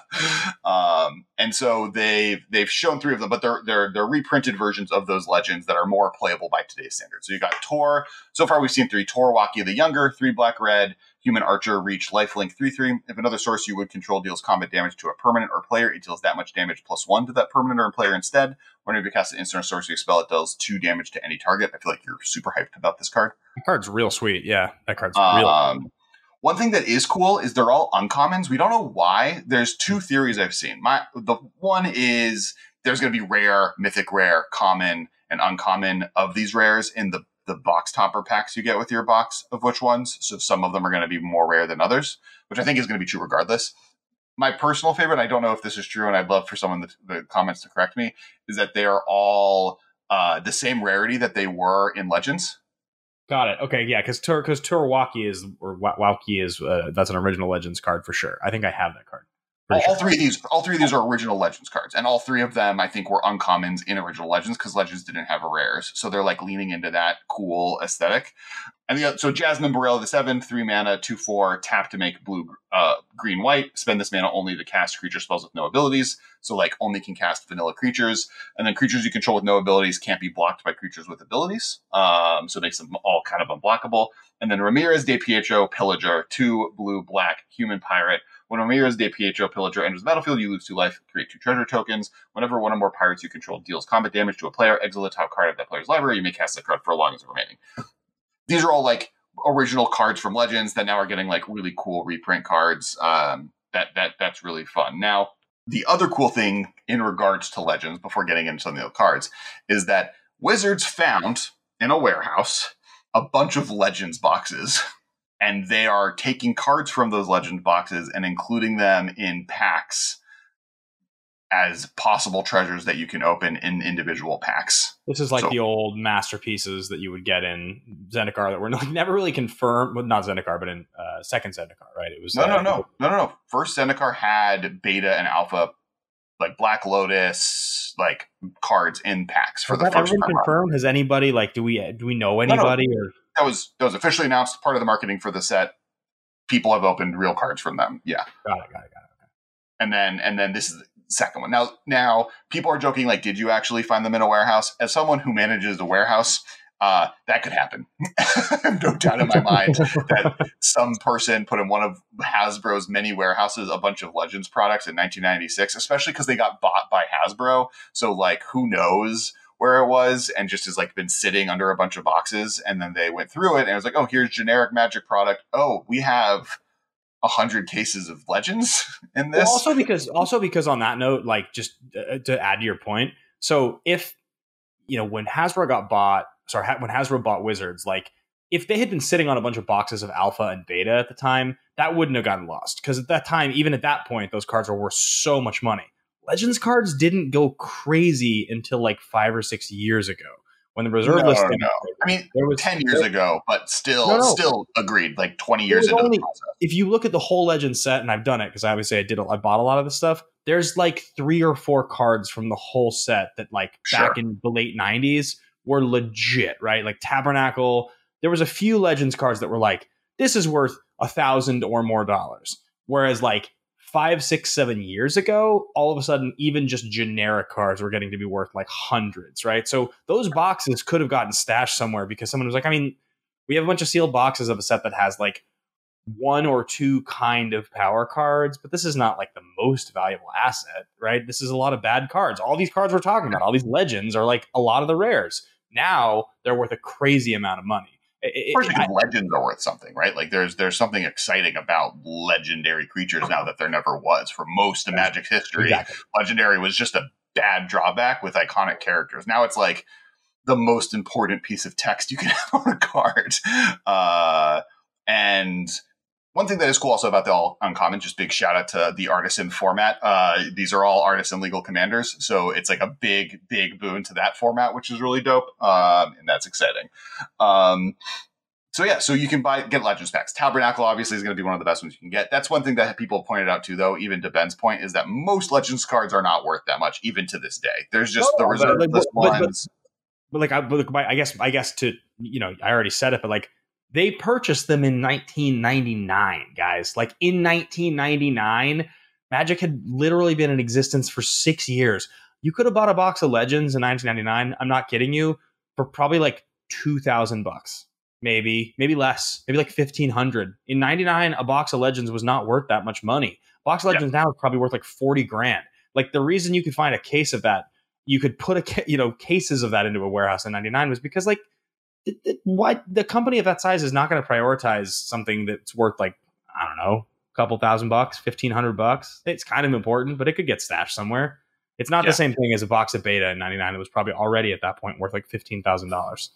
Um, and so they've they've shown three of them, but they're they're they're reprinted versions of those legends that are more playable by today's standards. So you got Tor. So far, we've seen three Tor Wauki the Younger, three Black Red, Human Archer, Reach, Lifelink, three three. If another source you would control deals combat damage to a permanent or player, it deals that much damage plus one to that permanent or player instead. Whenever you cast an instant or sorcery spell, it deals two damage to any target. I feel like you're super hyped about this card. That card's real sweet. Yeah, that card's real. Um, one thing that is cool is they're all uncommons. We don't know why. There's two theories I've seen. My the one is there's going to be rare, mythic rare, common, and uncommon of these rares in the the box topper packs you get with your box of which ones. So some of them are going to be more rare than others, which I think is going to be true regardless. My personal favorite, I don't know if this is true, and I'd love for someone in the, comments to correct me, is that they are all uh, the same rarity that they were in Legends. Got it. Okay, yeah, because Tur because Tor Wauki is or Wa- Wauki is uh, that's an original Legends card for sure. I think I have that card. All, all three of these, all three of these are original Legends cards, and all three of them, I think, were uncommons in original Legends because Legends didn't have rares, so they're like leaning into that cool aesthetic. And the, so Jasmine Boreal, the seven, three mana, two four, tap to make blue, uh, green, white. Spend this mana only to cast creature spells with no abilities, so like only can cast vanilla creatures, and then creatures you control with no abilities can't be blocked by creatures with abilities. Um, so it makes them all kind of unblockable. And then Ramirez DePietro Pillager, two blue, black, human pirate. When Ramirez DePietro Pillager enters the battlefield, you lose two life, create two treasure tokens. Whenever one or more pirates you control deals combat damage to a player, exile the top card of that player's library. You may cast that card for as long as remaining. These are all like original cards from Legends that now are getting like really cool reprint cards. Um, that that that's really fun. Now, the other cool thing in regards to Legends, before getting into some of the other cards, is that Wizards found in a warehouse a bunch of Legends boxes and they are taking cards from those legend boxes and including them in packs as possible treasures that you can open in individual packs. This is like So- the old masterpieces that you would get in Zendikar that were like, never really confirmed. Well, not Zendikar, but in uh, second Zendikar, right? It was No, uh, no, no, no, no, no. First Zendikar had beta and alpha, like Black Lotus, like cards in packs for the first ever time. confirmed? Has anybody like do we do we know no. anybody or That was that was officially announced, part of the marketing for the set. People have opened real cards from them. Yeah. got it, got it, got it. and then and then this is the second one. Now now people are joking like, did you actually find them in a warehouse? As someone who manages a warehouse, uh, that could happen. no doubt in my mind that some person put in one of Hasbro's many warehouses a bunch of Legends products in 1996, especially because they got bought by Hasbro. So like, who knows? Where it was, and just has like been sitting under a bunch of boxes, and then they went through it, and it was like, oh, here's generic Magic product. Oh, we have a hundred cases of Legends in this. Well, also because also because on that note, like just uh, to add to your point, so if you know when Hasbro got bought, sorry, when Hasbro bought Wizards, like if they had been sitting on a bunch of boxes of alpha and beta at the time, that wouldn't have gotten lost because at that time, even at that point, those cards were worth so much money. Legends cards didn't go crazy until like five or six years ago when the reserve no, list. No, no. I mean, there was ten years there, ago, but still, no, still agreed. Like twenty years into only. If you look at the whole Legend set, and I've done it because I obviously I did, I bought a lot of this stuff. There's like three or four cards from the whole set that, like Sure. back in the late '90s, were legit, right? Like Tabernacle. There was a few Legends cards that were like, this is worth a thousand or more dollars. Whereas like five, six, seven years ago, all of a sudden, even just generic cards were getting to be worth like hundreds, right? So those boxes could have gotten stashed somewhere because someone was like, I mean, we have a bunch of sealed boxes of a set that has like one or two kind of power cards, but this is not like the most valuable asset, right? This is a lot of bad cards. All these cards we're talking about, all these legends are like a lot of the rares. Now they're worth a crazy amount of money. It, because legends are worth something, right? Like there's there's something exciting about legendary creatures now that there never was. For most of Magic history, exactly. legendary was just a bad drawback with iconic characters. Now it's like the most important piece of text you can have on a card. Uh, and one thing that is cool also about the all uncommon, just big shout out to the artisan format. Uh, these are all artisan legal commanders, so it's like a big, big boon to that format, which is really dope, um, and that's exciting. Um, so yeah, so you can buy get Legends packs. Tabernacle obviously is going to be one of the best ones you can get. That's one thing that people pointed out too, though. Even to Ben's point, is that most Legends cards are not worth that much, even to this day. There's just No, the but, reserve like, list but- but- ones. But like, I, but like, I guess, I guess to you know, I already said it, but like, they purchased them in 1999, guys. Like in 1999, Magic had literally been in existence for six years. You could have bought a box of Legends in 1999. I'm not kidding you, for probably like two thousand bucks, maybe, maybe less, maybe like 1500. In 99, a box of Legends was not worth that much money. Box of Yeah. Legends now is probably worth like 40 grand. Like the reason you could find a case of that you could put a you know cases of that into a warehouse in 99 was because like why the company of that size is not going to prioritize something that's worth like i don't know a couple thousand bucks 1500 bucks it's kind of important but it could get stashed somewhere it's not Yeah. the same thing as a box of beta in 99 that was probably already at that point worth like $15000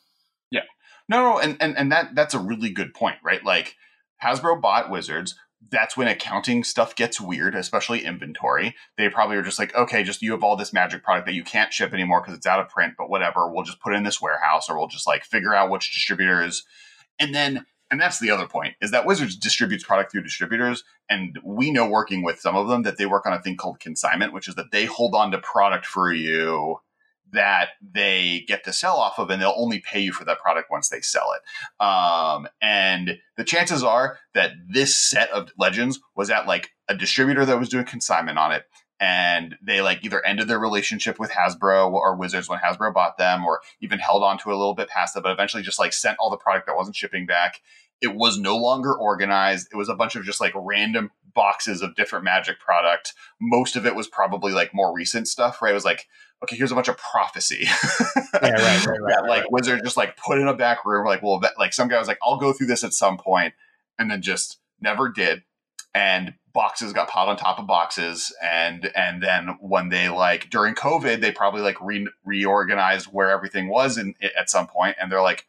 No, no, and, and and that that's a really good point, right? Like Hasbro bought Wizards. That's when accounting stuff gets weird, especially inventory. They probably are just like, okay, just you have all this magic product that you can't ship anymore because it's out of print, but whatever, we'll just put it in this warehouse or we'll just like figure out which distributors. And then and that's the other point is that Wizards distributes product through distributors, and we know working with some of them that they work on a thing called consignment, which is that they hold on to product for you that they get to sell off of, and they'll only pay you for that product once they sell it. Um, and the chances are that this set of legends was at like a distributor that was doing consignment on it. And they like either ended their relationship with Hasbro or Wizards when Hasbro bought them, or even held on to a little bit past that, but eventually just like sent all the product that wasn't shipping back. It was no longer organized. It was a bunch of just like random boxes of different magic product. Most of it was probably like more recent stuff, right? It was like, okay, here's a bunch of prophecy. Yeah, right, right, right, that like. Wizard just like put in a back room, like, well, that, like some guy was like, I'll go through this at some point, and then just never did. And boxes got piled on top of boxes, and and then when they like during COVID, they probably like re- reorganized where everything was in at some point, and they're like,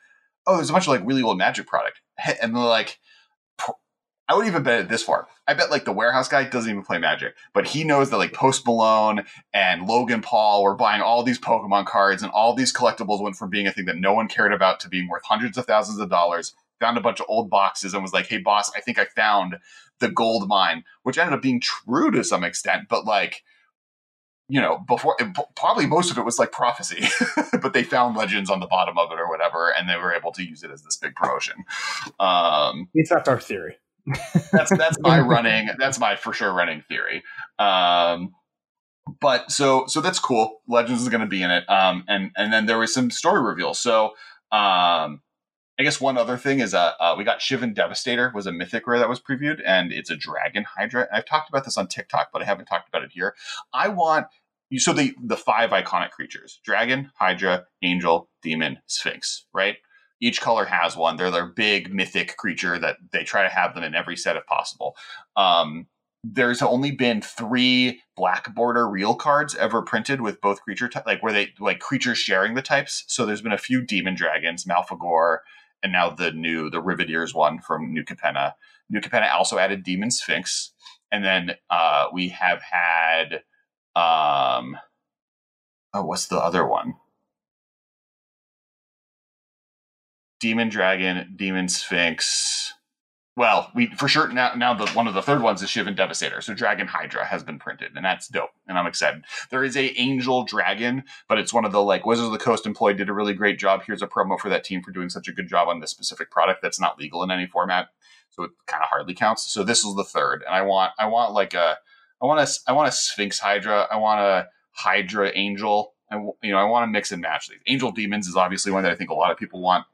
oh, there's a bunch of like really old magic product, and they're like. "Pr- I would even bet it this far. I bet like the warehouse guy doesn't even play Magic, but he knows that like Post Malone and Logan Paul were buying all these Pokemon cards and all these collectibles went from being a thing that no one cared about to being worth hundreds of thousands of dollars. Found a bunch of old boxes and was like, "Hey boss, I think I found the gold mine," which ended up being true to some extent, but like you know, before probably most of it was like prophecy, but they found legends on the bottom of it or whatever, and they were able to use it as this big promotion. Um, at that's our theory that's that's my running that's my for sure running theory um but so so that's cool legends is going to be in it um and and then there was some story reveals so um I guess one other thing is uh, uh we got Shivan Devastator was a mythic rare that was previewed and it's a dragon hydra. I've talked about this on TikTok, but I haven't talked about it here. I want you so the the five iconic creatures: dragon, hydra, angel, demon, sphinx. Right? Each color has one. They're their big mythic creature that they try to have them in every set if possible. Um, there's only been three black border real cards ever printed with both creature ty- like where they like creatures sharing the types. So there's been a few demon dragons, Malfegor, and now the new the Riveteers one from New Capenna. New Capenna also added Demon Sphinx, and then uh, we have had um, oh, what's the other one? Demon Dragon, Demon Sphinx. Well, we for sure now. Now the one of the third ones is Shivan Devastator. So Dragon Hydra has been printed, and that's dope. And I'm excited. There is a Angel Dragon, but it's one of the like Wizards of the Coast employee did a really great job. Here's a promo for that team for doing such a good job on this specific product that's not legal in any format, so it kind of hardly counts. So this is the third, and I want I want like a I want a I want a Sphinx Hydra. I want a Hydra Angel. I you know I want to mix and match these. Angel Demons is obviously one that I think a lot of people want.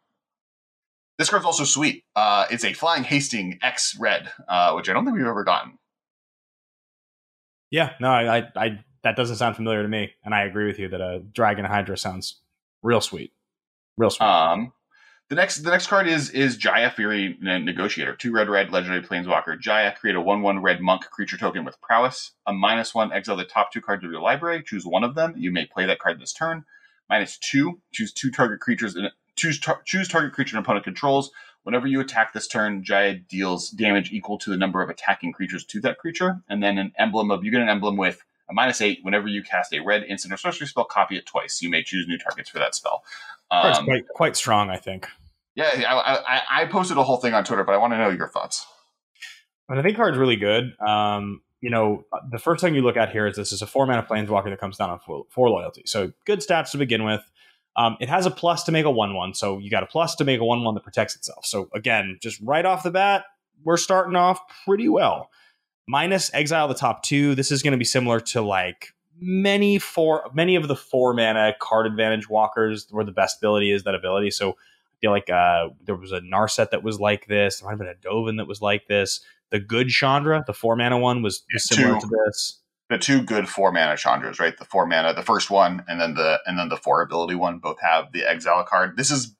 This card's also sweet. Uh, it's a Flying Hasting X Red, uh, which I don't think we've ever gotten. Yeah, no, I, I, I, that doesn't sound familiar to me, and I agree with you that a Dragon Hydra sounds real sweet, real sweet. Um, the next the next card is is Jaya Fiery Negotiator. Two red red legendary planeswalker. Jaya create a one one red monk creature token with prowess. A minus one exile the top two cards of your library. Choose one of them. You may play that card this turn. Minus two. Choose two target creatures choose tar- choose target creature an opponent controls. Whenever you attack this turn, Jaya deals damage equal to the number of attacking creatures to that creature, and then an emblem of you get an emblem with a minus eight. Whenever you cast a red instant or sorcery spell, copy it twice. You may choose new targets for that spell. Um, That's quite quite strong, I think. Yeah, I, I, I, posted a whole thing on Twitter, but I want to know your thoughts. And I think card's really good. Um, you know, the first thing you look at here is this is a four mana planeswalker that comes down on four, four loyalty. So good stats to begin with. Um, it has a plus to make a 1 1. So you got a plus to make a 1 1 that protects itself. So again, just right off the bat, we're starting off pretty well. Minus exile the top two. This is going to be similar to like many four many of the four mana card advantage walkers where the best ability is that ability. So I feel like uh, there was a Narset that was like this. There might have been a Dovin that was like this. The good Chandra, the four mana one, was, was similar two. to this the two good four mana Chandras, right? The four mana, the first one, and then the and then the four ability one both have the exile card. This is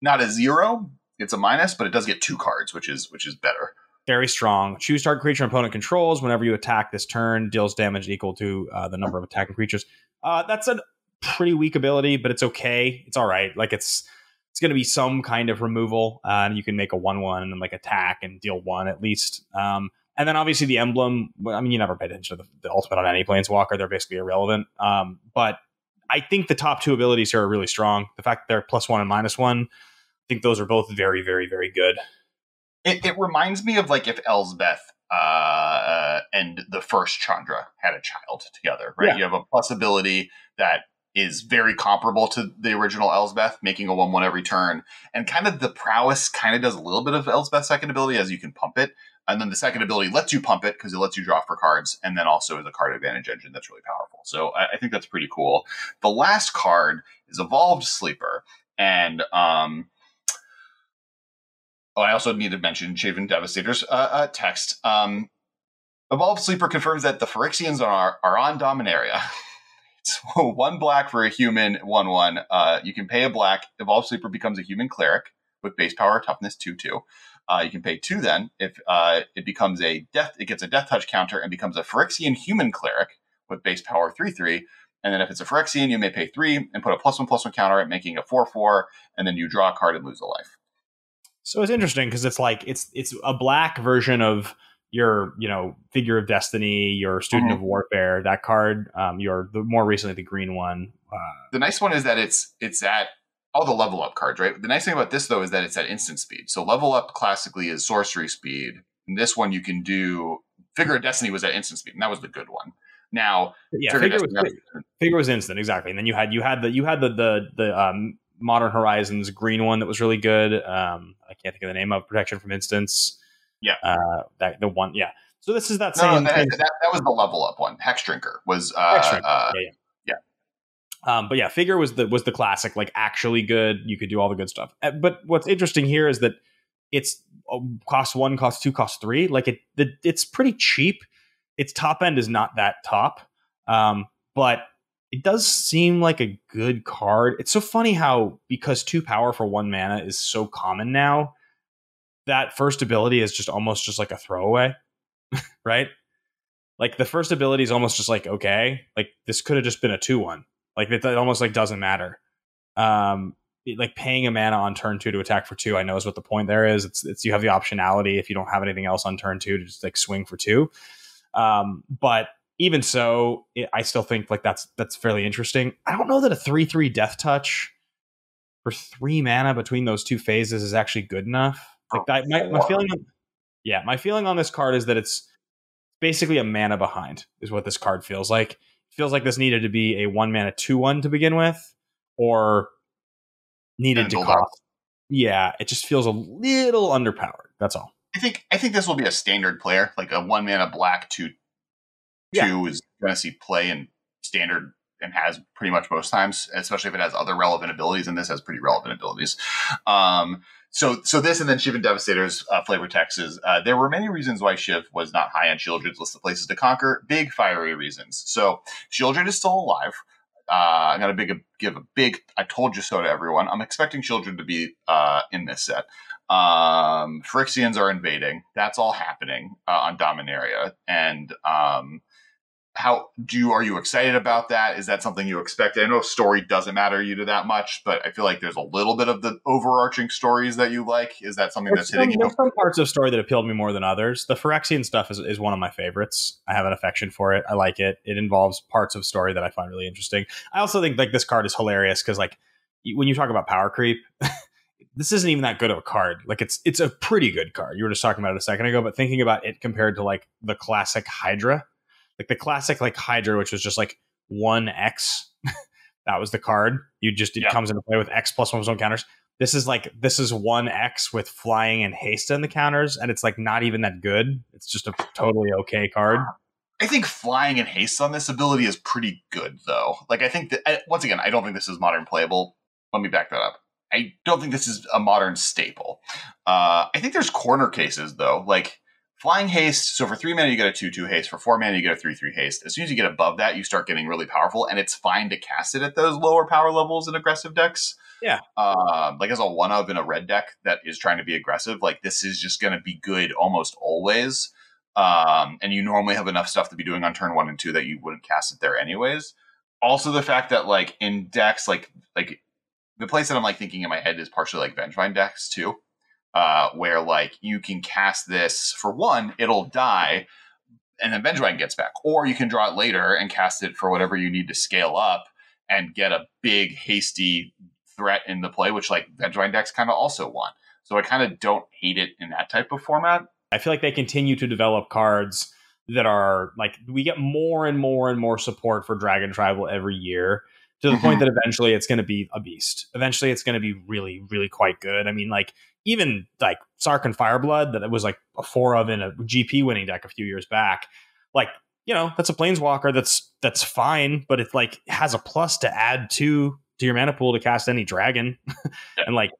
not a zero; it's a minus, but it does get two cards, which is which is better. Very strong. Choose target creature opponent controls. Whenever you attack this turn, deals damage equal to uh, the number of attacking creatures. Uh, that's a pretty weak ability, but it's okay. It's all right. Like it's it's going to be some kind of removal, uh, and you can make a one-one and then like attack and deal one at least. Um, and then obviously the emblem. I mean, you never pay attention to the, the ultimate on any planeswalker; they're basically irrelevant. Um, but I think the top two abilities here are really strong. The fact that they're plus one and minus one, I think those are both very, very, very good. It, it reminds me of like if Elspeth uh, and the first Chandra had a child together, right? Yeah. You have a plus ability that is very comparable to the original Elspeth, making a 1 1 every turn. And kind of the prowess kind of does a little bit of Elspeth's second ability as you can pump it. And then the second ability lets you pump it because it lets you draw for cards, and then also is a card advantage engine that's really powerful. So I, I think that's pretty cool. The last card is Evolved Sleeper, and um, oh, I also need to mention Shivan Devastator's uh, uh, text. Um, Evolved Sleeper confirms that the Phyrexians are are on Dominaria. it's one black for a human, one one. Uh, you can pay a black. Evolved Sleeper becomes a human cleric with base power, toughness two two. Uh, you can pay two then if uh, it becomes a death. It gets a death touch counter and becomes a Phyrexian human cleric with base power three three. And then if it's a Phyrexian, you may pay three and put a plus one plus one counter at making a four four, and then you draw a card and lose a life. So it's interesting because it's like it's it's a black version of your you know figure of destiny, your student mm-hmm. of warfare. That card, um, your the more recently the green one. Uh, the nice one is that it's it's at all the level up cards, right? The nice thing about this though is that it's at instant speed. So level up classically is sorcery speed. And this one you can do Figure of Destiny was at instant speed, and that was the good one. Now, yeah, figure, was, figure was instant exactly, and then you had you had the you had the the the um, Modern Horizons green one that was really good. Um, I can't think of the name of Protection from instance. Yeah, uh, that the one. Yeah, so this is that same. No, that, that, that, was the level up one. Hexdrinker was. Uh, Hexdrinker. Uh, yeah, yeah. Um, but yeah, figure was the was the classic, like actually good. You could do all the good stuff. Uh, but what's interesting here is that it's uh, cost one, cost two, cost three. Like it, the, it's pretty cheap. Its top end is not that top, um, but it does seem like a good card. It's so funny how because two power for one mana is so common now, that first ability is just almost just like a throwaway, right? Like the first ability is almost just like okay, like this could have just been a two one like it, it almost like doesn't matter. Um, like paying a mana on turn two to attack for two, I know is what the point there is. It's it's you have the optionality if you don't have anything else on turn two to just like swing for two. Um, but even so, it, I still think like that's that's fairly interesting. I don't know that a three three death touch for three mana between those two phases is actually good enough. Like that, my, my feeling, yeah, my feeling on this card is that it's basically a mana behind. Is what this card feels like. Feels like this needed to be a one mana two one to begin with, or needed to cost. Yeah, it just feels a little underpowered. That's all. I think I think this will be a standard player, like a one mana black two yeah. two is going to see play in standard and has pretty much most times, especially if it has other relevant abilities, and this has pretty relevant abilities. Um, so, so this and then Shivan Devastator's uh, flavor text is uh, there were many reasons why Shiv was not high on Sheoldred's list of places to conquer. Big fiery reasons. So Sheoldred is still alive. Uh, I'm gonna big, give a big "I told you so" to everyone. I'm expecting Sheoldred to be uh, in this set. Um, Phyrexians are invading. That's all happening uh, on Dominaria, and um, how do you are you excited about that? Is that something you expected i know story doesn't matter you to that much but i feel like there's a little bit of the overarching stories that you like. Is that something there's that's hitting you? there's some parts of story that appealed me more than others. The phyrexian stuff is, is one of my favorites. I have an affection for it. I like it. It involves parts of story that i find really interesting. I also think like this card is hilarious because like when you talk about power creep this isn't even that good of a card. Like it's it's a pretty good card. You were just talking about it a second ago, but thinking about it compared to like the classic Hydra, like the classic like Hydra, which was just like one X. that was the card. You just it yeah. comes into play with X plus one zone counters. This is like this is one X with flying and haste in the counters, and it's like not even that good. It's just a totally okay card. I think flying and haste on this ability is pretty good, though. Like I think that once again, I don't think this is modern playable. Let me back that up. I don't think this is a modern staple. Uh, I think there's corner cases though, like Flying haste. So for three mana, you get a two two haste. For four mana, you get a three three haste. As soon as you get above that, you start getting really powerful, and it's fine to cast it at those lower power levels in aggressive decks. Yeah. Um, like as a one of in a red deck that is trying to be aggressive, like this is just going to be good almost always. Um, and you normally have enough stuff to be doing on turn one and two that you wouldn't cast it there anyways. Also, the fact that like in decks, like like the place that I'm like thinking in my head is partially like Vengevine decks too uh, where like you can cast this for one, it'll die, and then Vengevine gets back, or you can draw it later and cast it for whatever you need to scale up and get a big hasty threat in the play, which like Vengevine decks kind of also want. So I kind of don't hate it in that type of format. I feel like they continue to develop cards that are like we get more and more and more support for Dragon Tribal every year to the mm-hmm. point that eventually it's going to be a beast. Eventually it's going to be really, really quite good. I mean, like even like Sarkhan Fireblood that it was like a four of in a GP winning deck a few years back. Like, you know, that's a planeswalker that's that's fine, but it like has a plus to add to to your mana pool to cast any dragon. and like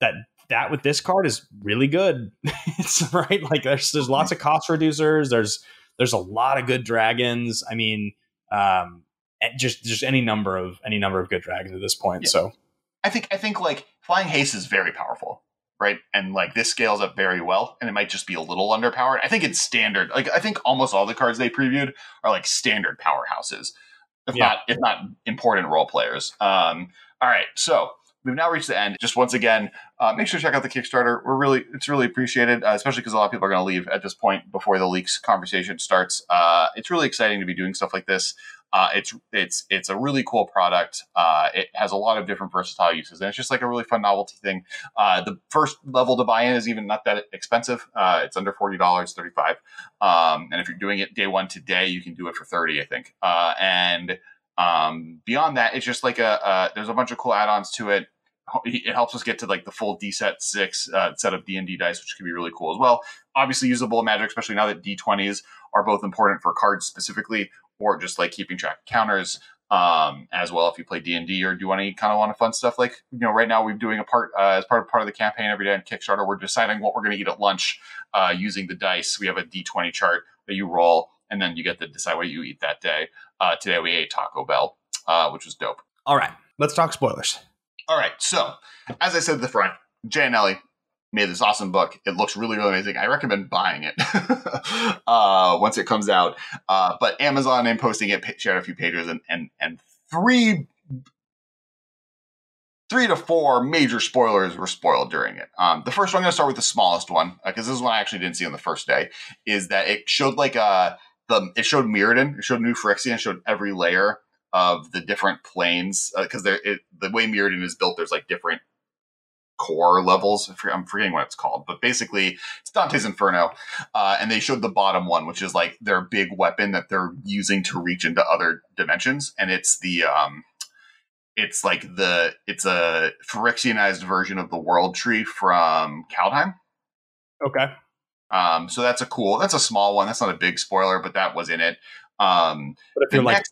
that that with this card is really good. it's right. Like there's there's lots of cost reducers. There's there's a lot of good dragons. I mean, um just just any number of any number of good dragons at this point. Yeah. So I think I think like flying haste is very powerful right? And like this scales up very well, and it might just be a little underpowered. I think it's standard. Like I think almost all the cards they previewed are like standard powerhouses, if yeah. not if not important role players. Um, all right, so we've now reached the end. Just once again, uh, make sure to check out the Kickstarter. We're really it's really appreciated, uh, especially because a lot of people are going to leave at this point before the leaks conversation starts. Uh, it's really exciting to be doing stuff like this. Uh, it's it's it's a really cool product. Uh, it has a lot of different versatile uses, and it's just like a really fun novelty thing. Uh, the first level to buy in is even not that expensive. Uh, it's under forty dollars, thirty five. Um, and if you're doing it day one today, you can do it for thirty, I think. Uh, and um, beyond that, it's just like a, there's a bunch of cool add-ons to it it helps us get to like the full D set six uh, set of D and D dice, which can be really cool as well. Obviously usable Magic, especially now that D twenties are both important for cards specifically or just like keeping track of counters um, as well if you play d&d or do any kind of want of fun stuff like you know right now we're doing a part uh, as part of part of the campaign every day on kickstarter we're deciding what we're going to eat at lunch uh, using the dice. We have a d20 chart that you roll and then you get to decide what you eat that day. Uh, today we ate taco bell uh, which was dope. All right let's talk spoilers. All right so as i said at the front Jay Annelli made this awesome book. It looks really, really amazing. I recommend buying it uh, once it comes out. Uh, but Amazon and posting it shared a few pages and and and three three to four major spoilers were spoiled during it. Um, the first one, I'm going to start with the smallest one because uh, this is one I actually didn't see on the first day. Is that it showed like a uh, the it showed Mirrodin, it showed new Phyrexian, it showed every layer of the different planes because uh, the way Mirrodin is built, there's like different core levels. I'm forgetting what it's called, but basically it's Dante's Inferno. Uh, and they showed the bottom one, which is like their big weapon that they're using to reach into other dimensions. And it's the, um, it's like the, it's a Phyrexianized version of the world tree from Kaldheim. Okay. Um, so that's a cool, that's a small one. That's not a big spoiler, but that was in it. Um, but if you're like,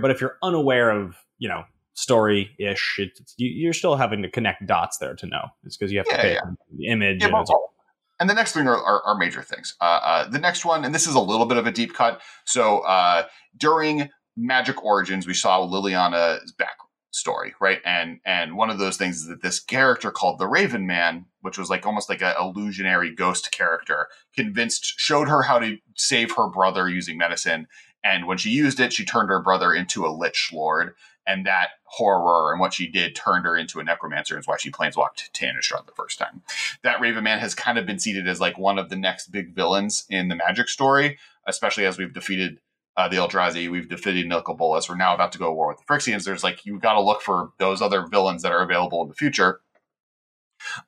but if you're unaware of, you know, story ish. It's, you're still having to connect dots there to know. It's because you have yeah, to pay yeah. the image. Yeah, and, well, and, the next thing are, are, are major things. Uh, uh, the next one, and this is a little bit of a deep cut. So uh, during Magic Origins, we saw Liliana's backstory, right? And and one of those things is that this character called the Raven Man, which was like almost like an illusionary ghost character, convinced showed her how to save her brother using medicine. And when she used it, she turned her brother into a Lich Lord and that horror and what she did turned her into a necromancer is why she planeswalked to the first time. That Raven Man has kind of been seated as like one of the next big villains in the Magic story, especially as we've defeated uh, the Eldrazi, we've defeated Nicol Bolas. We're now about to go to war with the Phyrexians. There's like you've got to look for those other villains that are available in the future.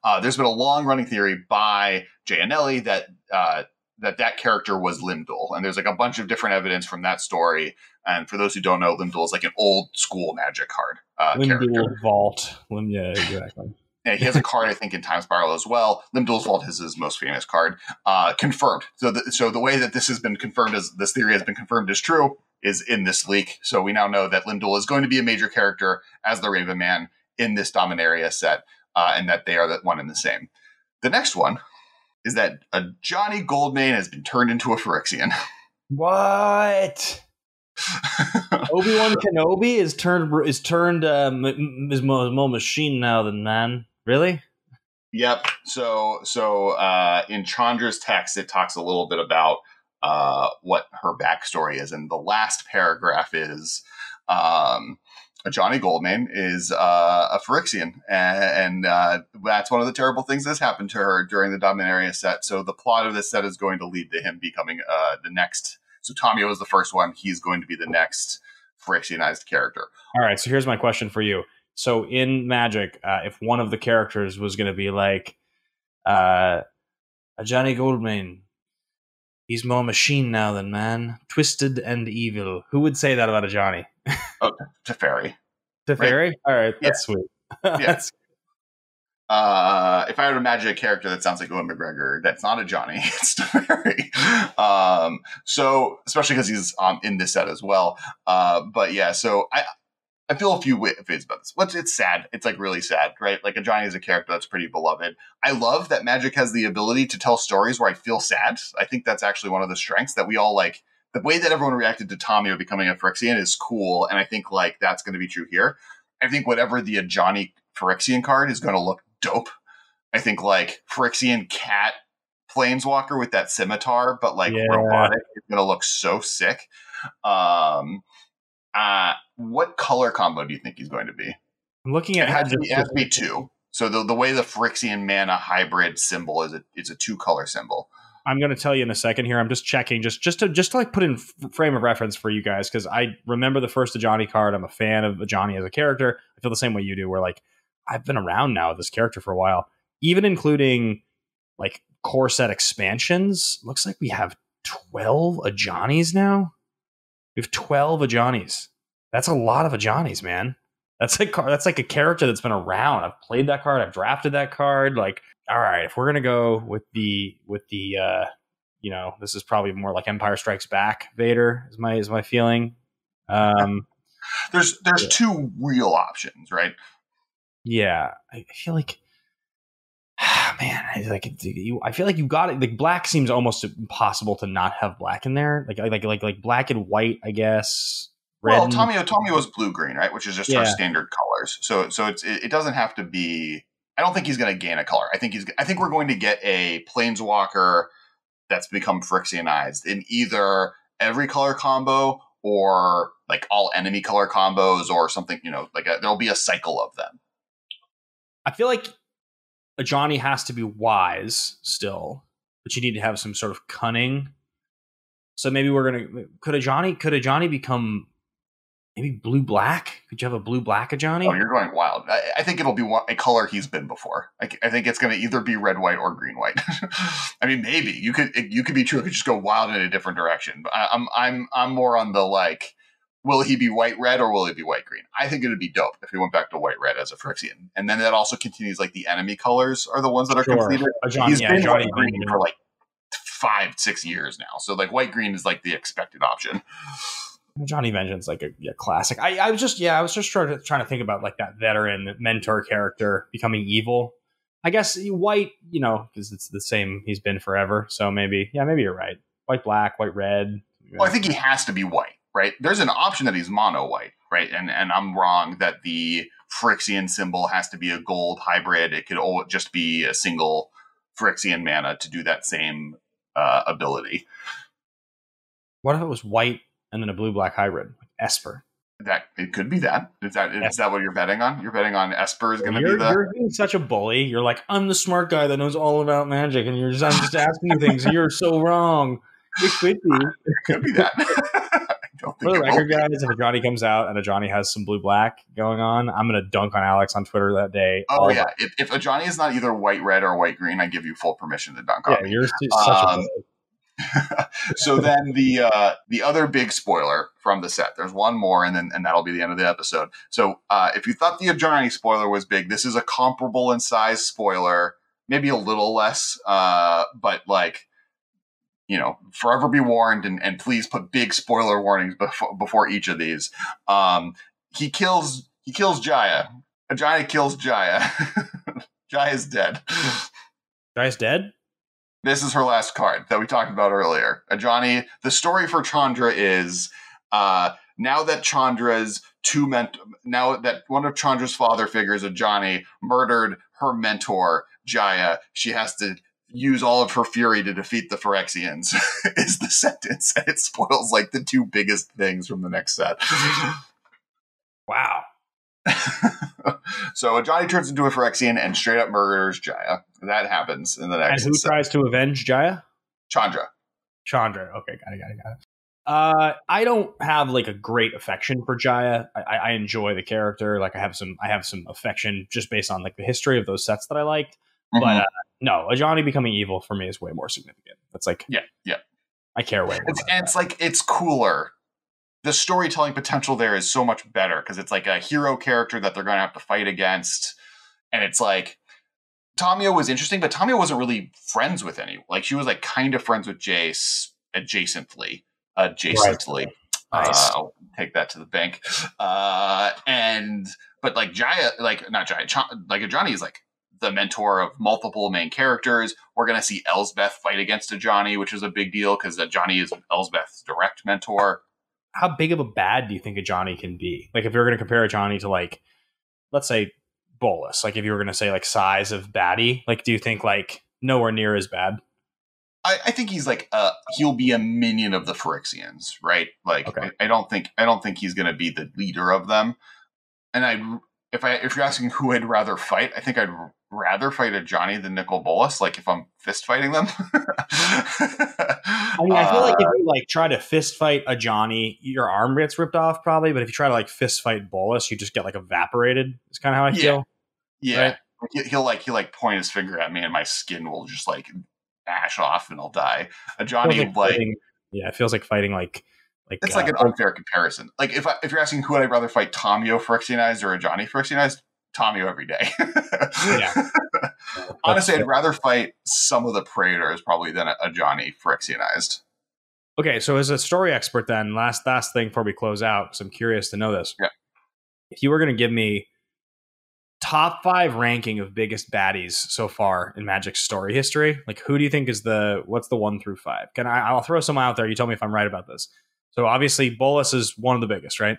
Uh, there's been a long running theory by Jay Annelli that uh, that that character was Lim-Dûl, and there's like a bunch of different evidence from that story. And for those who don't know, Lim-Dûl is like an old school Magic card uh, character. Vault, Lim, yeah, exactly. Yeah, he has a card, I think, in Time Spiral as well. Lim-Dûl's Vault is his most famous card. Uh, confirmed. So, the, so the way that this has been confirmed, as this theory has been confirmed as true, is in this leak. So we now know that Lim-Dûl is going to be a major character as the Raven Man in this Dominaria set, uh, and that they are the one and the same. The next one is that a Johnny Goldmane has been turned into a Phyrexian. What? Obi Wan Kenobi is turned is turned um, is more, more machine now than man. Really? Yep. So so uh, in Chandra's text, it talks a little bit about uh, what her backstory is, and the last paragraph is um, Ajani Goldmane is uh, a Phyrexian, and, and uh, that's one of the terrible things that's happened to her during the Dominaria set. So the plot of this set is going to lead to him becoming uh, the next. So Tamiyo is the first one; he's going to be the next Phyrexianized character. All right. So here's my question for you. So in Magic, uh, if one of the characters was going to be like uh, Ajani Goldmane, he's more machine now than man, twisted and evil. Who would say that about Ajani? Oh, Teferi. Teferi? Right? All right, that's yeah. sweet. yeah. Uh, if I were to imagine a character that sounds like Owen McGregor, that's not Ajani, it's Teferi. Um, so, especially because he's um, in this set as well. Uh, but yeah, so I, I feel a few ways about this. What's it's sad. It's like really sad, right? Like Ajani is a character that's pretty beloved. I love that Magic has the ability to tell stories where I feel sad. I think that's actually one of the strengths that we all like the way that everyone reacted to Tamiyo becoming a Phyrexian is cool, and I think like that's going to be true here. I think whatever the Ajani Phyrexian card is going to look dope. I think like Phyrexian cat planeswalker with that scimitar, but like yeah. robotic is going to look so sick. Um, uh, what color combo do you think he's going to be? I'm looking at it has, to be, it has to be two. So the the way the Phyrexian mana hybrid symbol is a, it's a two color symbol. I'm going to tell you in a second here. I'm just checking, just just to just to like put in frame of reference for you guys because I remember the first Ajani card. I'm a fan of Ajani as a character. I feel the same way you do. Where like I've been around now this character for a while, even including like core set expansions. Looks like we have 12 Ajanis now. We have 12 Ajanis. That's a lot of Ajanis, man. That's like that's like a character that's been around. I've played that card. I've drafted that card. Like all right, if we're gonna go with the with the uh, you know, this is probably more like Empire Strikes Back Vader is my is my feeling. Um, there's there's yeah. two real options, right? Yeah, I feel like man, I like you, I feel like you got it. Like black seems almost impossible to not have black in there. Like like like like black and white, I guess. Red well, Tommy Tommy was blue green, right? Which is just yeah. our standard colors. So so it's it, it doesn't have to be I don't think he's going to gain a color. I think he's. I think we're going to get a planeswalker that's become Phyrexianized in either every color combo or like all enemy color combos or something. You know, like a, there'll be a cycle of them. I feel like Ajani has to be wise still, but you need to have some sort of cunning. So maybe we're gonna could Ajani could Ajani become maybe blue black. Could you have a blue black Ajani? Oh, you're going wild. I, I think it'll be one, a color he's been before. I, I think it's going to either be red, white, or green, white. I mean, maybe you could it, you could be true. It could just go wild in a different direction. But I, I'm I'm I'm more on the like. Will he be white red or will he be white green? I think it would be dope if he went back to white red as a Phyrexian, and then that also continues like the enemy colors are the ones that are Sure. completed. Uh, Ajani, He's yeah, been Ajani white green green. for like five six years now, so like white green is like the expected option. Ajani Vengeant, like a yeah, classic. I, I was just yeah, I was just trying to trying to think about like that veteran mentor character becoming evil. I guess white, you know, because it's the same he's been forever. So maybe yeah, maybe you're right. White, black, white, red. Well, I think he has to be white, right? There's an option that he's mono white, right? And and I'm wrong that the Phyrexian symbol has to be a gold hybrid. It could all just be a single Phyrexian mana to do that same uh, ability. What if it was white and then a blue black hybrid, like Esper? That it could be that. Is that is that what you're betting on? You're betting on Esper is going to be the. you're being such a bully. You're like, I'm the smart guy that knows all about magic, and you're just I'm just asking you things. You're so wrong. It could be. It could be that. For the record, guys, if Ajani comes out and Ajani has some blue black going on, I'm gonna dunk on Alex on Twitter that day. Oh yeah, if, if Ajani is not either white red or white green, I give you full permission to dunk on Yeah, you're su- such a Um, bully. so then the uh, the other big spoiler from the set. There's one more, and then and that'll be the end of the episode. So uh, if you thought the Ajani spoiler was big, this is a comparable in size spoiler, maybe a little less, uh, but like you know, forever be warned, and, and please put big spoiler warnings before before each of these. Um, he kills he kills Jaya. Ajani kills Jaya. Jaya's dead. Guy's dead. This is her last card that we talked about earlier. Ajani, the story for Chandra is uh, now that Chandra's two ment- now that one of Chandra's father figures, Ajani, murdered her mentor, Jaya, she has to use all of her fury to defeat the Phyrexians, is the sentence. And it spoils like the two biggest things from the next set. Wow. so Ajani turns into a Phyrexian and straight up murders Jaya. That happens in the And next who set. tries to avenge Jaya? Chandra. Chandra. Okay, got it, got it, got it. Uh, I don't have like a great affection for Jaya. I, I enjoy the character. Like I have some, I have some affection just based on like the history of those sets that I liked. Mhm. But uh, no, Ajani becoming evil for me is way more significant. That's like, Yeah, yeah. I care way more. It's, and it's like it's cooler. The storytelling potential there is so much better because it's like a hero character that they're going to have to fight against, and it's like Tamiyo was interesting, but Tamiyo wasn't really friends with any. Like she was like kind of friends with Jace adjacently, adjacently. Nice. Uh, I'll take that to the bank. Uh, and but like Jaya, like not Jaya, Ch- like Ajani is like the mentor of multiple main characters. We're gonna see Elspeth fight against Ajani, which is a big deal because Ajani is Elspeth's direct mentor. How big of a bad do you think Ajani can be? Like if you're going to compare Ajani to like, let's say Bolas. Like if you were going to say like size of baddie, like do you think like nowhere near as bad? I, I think he's like uh he'll be a minion of the Phyrexians, right? Like Okay. I, I don't think I don't think he's gonna be the leader of them. And I if I if you're asking who I'd rather fight, I think I'd rather fight Ajani than Nicol Bolas. Like if I'm fist fighting them. I mean, I feel like if you like try to fist fight Ajani, your arm gets ripped off probably. But if you try to like fist fight Bolas, you just get like evaporated. It's kind of how I Yeah. feel. Yeah, right. He- he'll like he'll like point his finger at me, and my skin will just like ash off, and I'll die. Ajani like like fighting- yeah, it feels like fighting like like It's uh, like an unfair comparison. Like if I, if you're asking who would I'd rather fight, Tamiyo Phyrexianized or Ajani Phyrexianized, Tamiyo every day. Yeah. Honestly, I'd rather fight some of the Praetors probably than a, Ajani Phyrexianized. Okay, so as a story expert, then last last thing before we close out, because I'm curious to know this. Yeah. If you were going to give me top five ranking of biggest baddies so far in Magic's story history, like who do you think is the what's the one through five? Can I? I'll throw some out there. You tell me if I'm right about this. So obviously, Bolas is one of the biggest, right?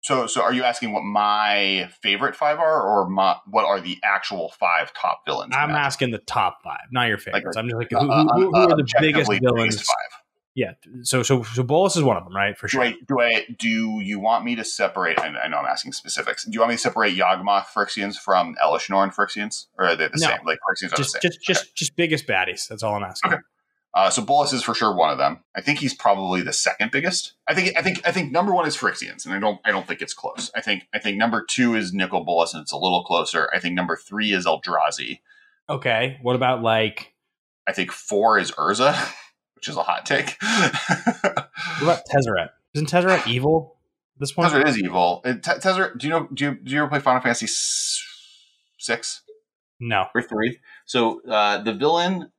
So, so are you asking what my favorite five are, or my, what are the actual five top villains? I'm asking the top five, not your favorites. I'm just like who, Uh, who, who, who uh, are the biggest villains? five. Yeah. So so so Bolas is one of them, right? For Do sure. I do I do you want me to separate? I, I know I'm asking specifics. Do you want me to separate Yawgmoth Phyrexians from Elesh Norn Phyrexians, or are they the No. same? Like Phyrexians are Just the same. just just just biggest baddies. That's all I'm asking. Okay. Uh, so Bolas is for sure one of them. I think he's probably the second biggest. I think I think I think number one is Phyrexians, and I don't I don't think it's close. I think I think number two is Nicol Bolas, and it's a little closer. I think number three is Eldrazi. Okay. What about like? I think four is Urza, which is a hot take. what about Tezzeret? Isn't Tezzeret evil? This one Tezzeret is evil. Tezzeret, do you know? Do you do you ever play Final Fantasy six? No, or three. So uh, the villain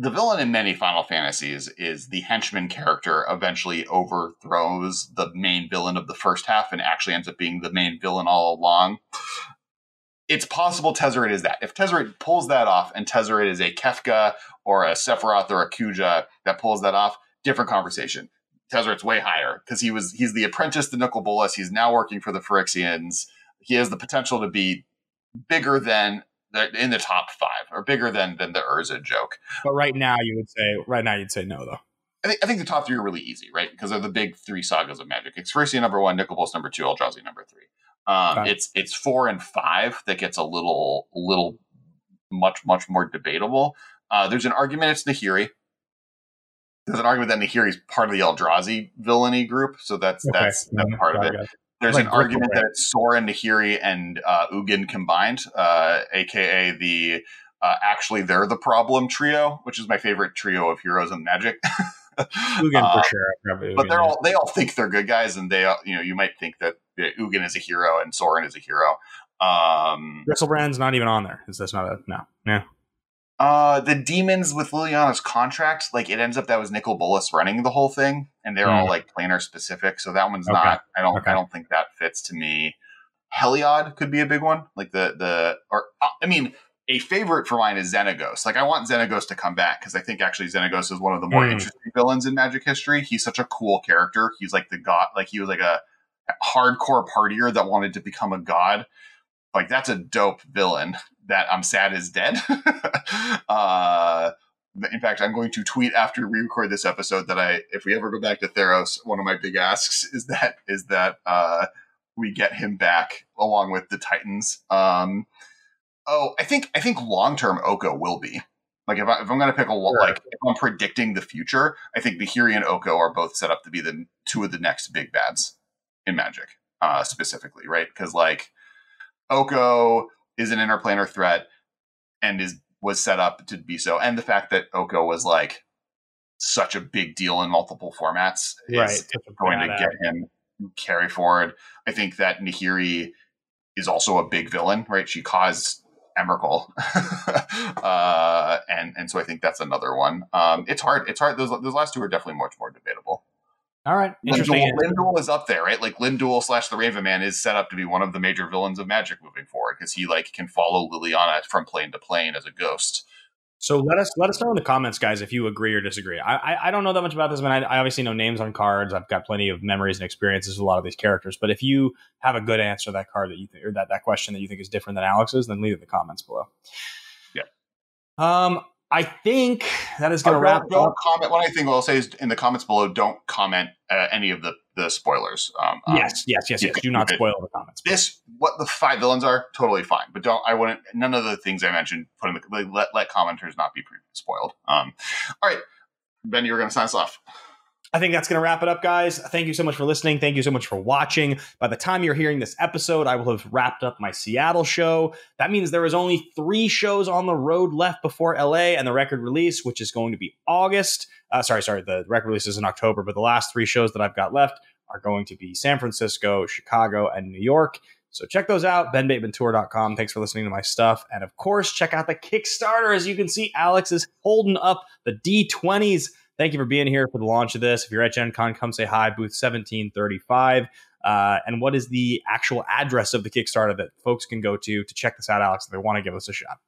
the villain in many Final Fantasies is the henchman character eventually overthrows the main villain of the first half and actually ends up being the main villain all along. It's possible Tezzeret is that. If Tezzeret pulls that off and Tezzeret is a Kefka or a Sephiroth or a Kuja that pulls that off, different conversation. Tezzeret's way higher because he was he's the apprentice to Nicol Bolas. He's now working for the Phyrexians. He has the potential to be bigger than in the top five or bigger than than the Urza joke. But right now, you would say right now you'd say no though. I think, I think the top three are really easy, right? Because they're the big three sagas of Magic. Phyrexia number one, Nicol Bolas number two, Eldrazi number three. Um, okay. It's it's four and five that gets a little little much much more debatable. Uh, there's an argument it's Nahiri. There's an argument that Nahiri is part of the Eldrazi villainy group, so that's okay. that's that's part of it. There's like an argument that it's Sorin, Nahiri, and uh, Ugin combined, uh, aka the uh, actually they're the problem trio, which is my favorite trio of heroes in Magic. Ugin for uh, sure, Ugin, but they're all they all think they're good guys, and they you know you might think that Ugin is a hero and Sorin is a hero. Um, Griselbrand's not even on there. Is this not a no? Yeah. Uh, the demons with Liliana's contract, like it ends up that was Nicol Bolas running the whole thing, and they're mm. all like planar specific. So that one's okay. not. I don't. Okay. I don't think that fits to me. Heliod could be a big one, like the the or uh, I mean, a favorite for mine is Xenagos. Like I want Xenagos to come back because I think actually Xenagos is one of the more mm. interesting villains in Magic history. He's such a cool character. He's like the god. Like he was like a hardcore partier that wanted to become a god. Like that's a dope villain that I'm sad is dead. uh, in fact, I'm going to tweet after we record this episode that I, if we ever go back to Theros, one of my big asks is that is that uh, we get him back along with the Titans. Um, oh, I think I think long term Oko will be like if, I, if I'm going to pick a sure. like if I'm predicting the future, I think Nahiri and Oko are both set up to be the two of the next big bads in Magic, uh, specifically, right? Because like Oko is an interplanar threat and is was set up to be so. And the fact that Oko was like such a big deal in multiple formats is right. going to get him carry forward. I think that Nahiri is also a big villain, right? She caused Emrakul, uh, and and so I think that's another one. Um, it's hard. It's hard. Those those last two are definitely much more debatable. All right. Interesting. Lim-Dûl is up there, right? Like Lim-Dûl slash the Raven Man is set up to be one of the major villains of Magic moving forward because he like can follow Liliana from plane to plane as a ghost. So let us let us know in the comments, guys, if you agree or disagree. I I, I don't know that much about this, but I, I, obviously know names on cards. I've got plenty of memories and experiences with a lot of these characters. But if you have a good answer to that card that you think or that that question that you think is different than Alex's, then leave it in the comments below. Yeah. Um, I think that is going to wrap. Don't, comment. What I think I'll say is in the comments below. Don't comment uh, any of the the spoilers. Um, um yes, yes, yes, yes. Do not spoil the comments. This what the five villains are totally fine, but don't. I wouldn't. None of the things I mentioned. Put in the let let commenters not be spoiled. Um, all right, Ben, you were going to sign us off. I think that's going to wrap it up, guys. Thank you so much for listening. Thank you so much for watching. By the time you're hearing this episode, I will have wrapped up my Seattle show. That means there is only three shows on the road left before LA and the record release, which is going to be August. Uh, sorry, sorry, the record release is in October, but the last three shows that I've got left are going to be San Francisco, Chicago, and New York. So check those out, benbatemantour.com. Thanks for listening to my stuff. And of course, check out the Kickstarter. As you can see, Alex is holding up the D20s thank you for being here for the launch of this. If you're at Gen Con, come say hi, booth 1735. Uh, and what is the actual address of the Kickstarter that folks can go to to check this out, Alex, if they want to give us a shot?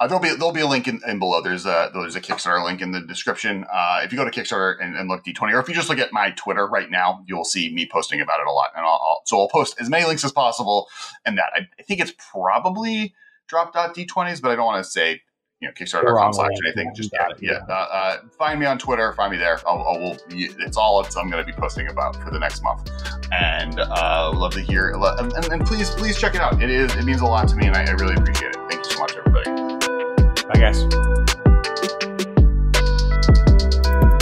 Uh, there'll be there'll be a link in, in, below. There's a there's a Kickstarter link in the description. Uh, if you go to Kickstarter and, and, look D20, or if you just look at my Twitter right now, you'll see me posting about it a lot. And I'll, I'll so I'll post as many links as possible. And that I, I think it's probably drop.d20s, but I don't want to say you know, Kickstarter.com slash anything. Just yeah, yeah. Uh, uh, find me on Twitter. Find me there. I'll, I'll, it's all it's, I'm going to be posting about for the next month, and uh, love to hear. And, and, and, please, please check it out. It is it means a lot to me, and I, I really appreciate it. Thank you so much, everybody. Bye, guys.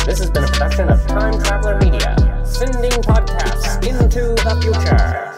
This has been a production of Time Traveler Media, sending podcasts into the future.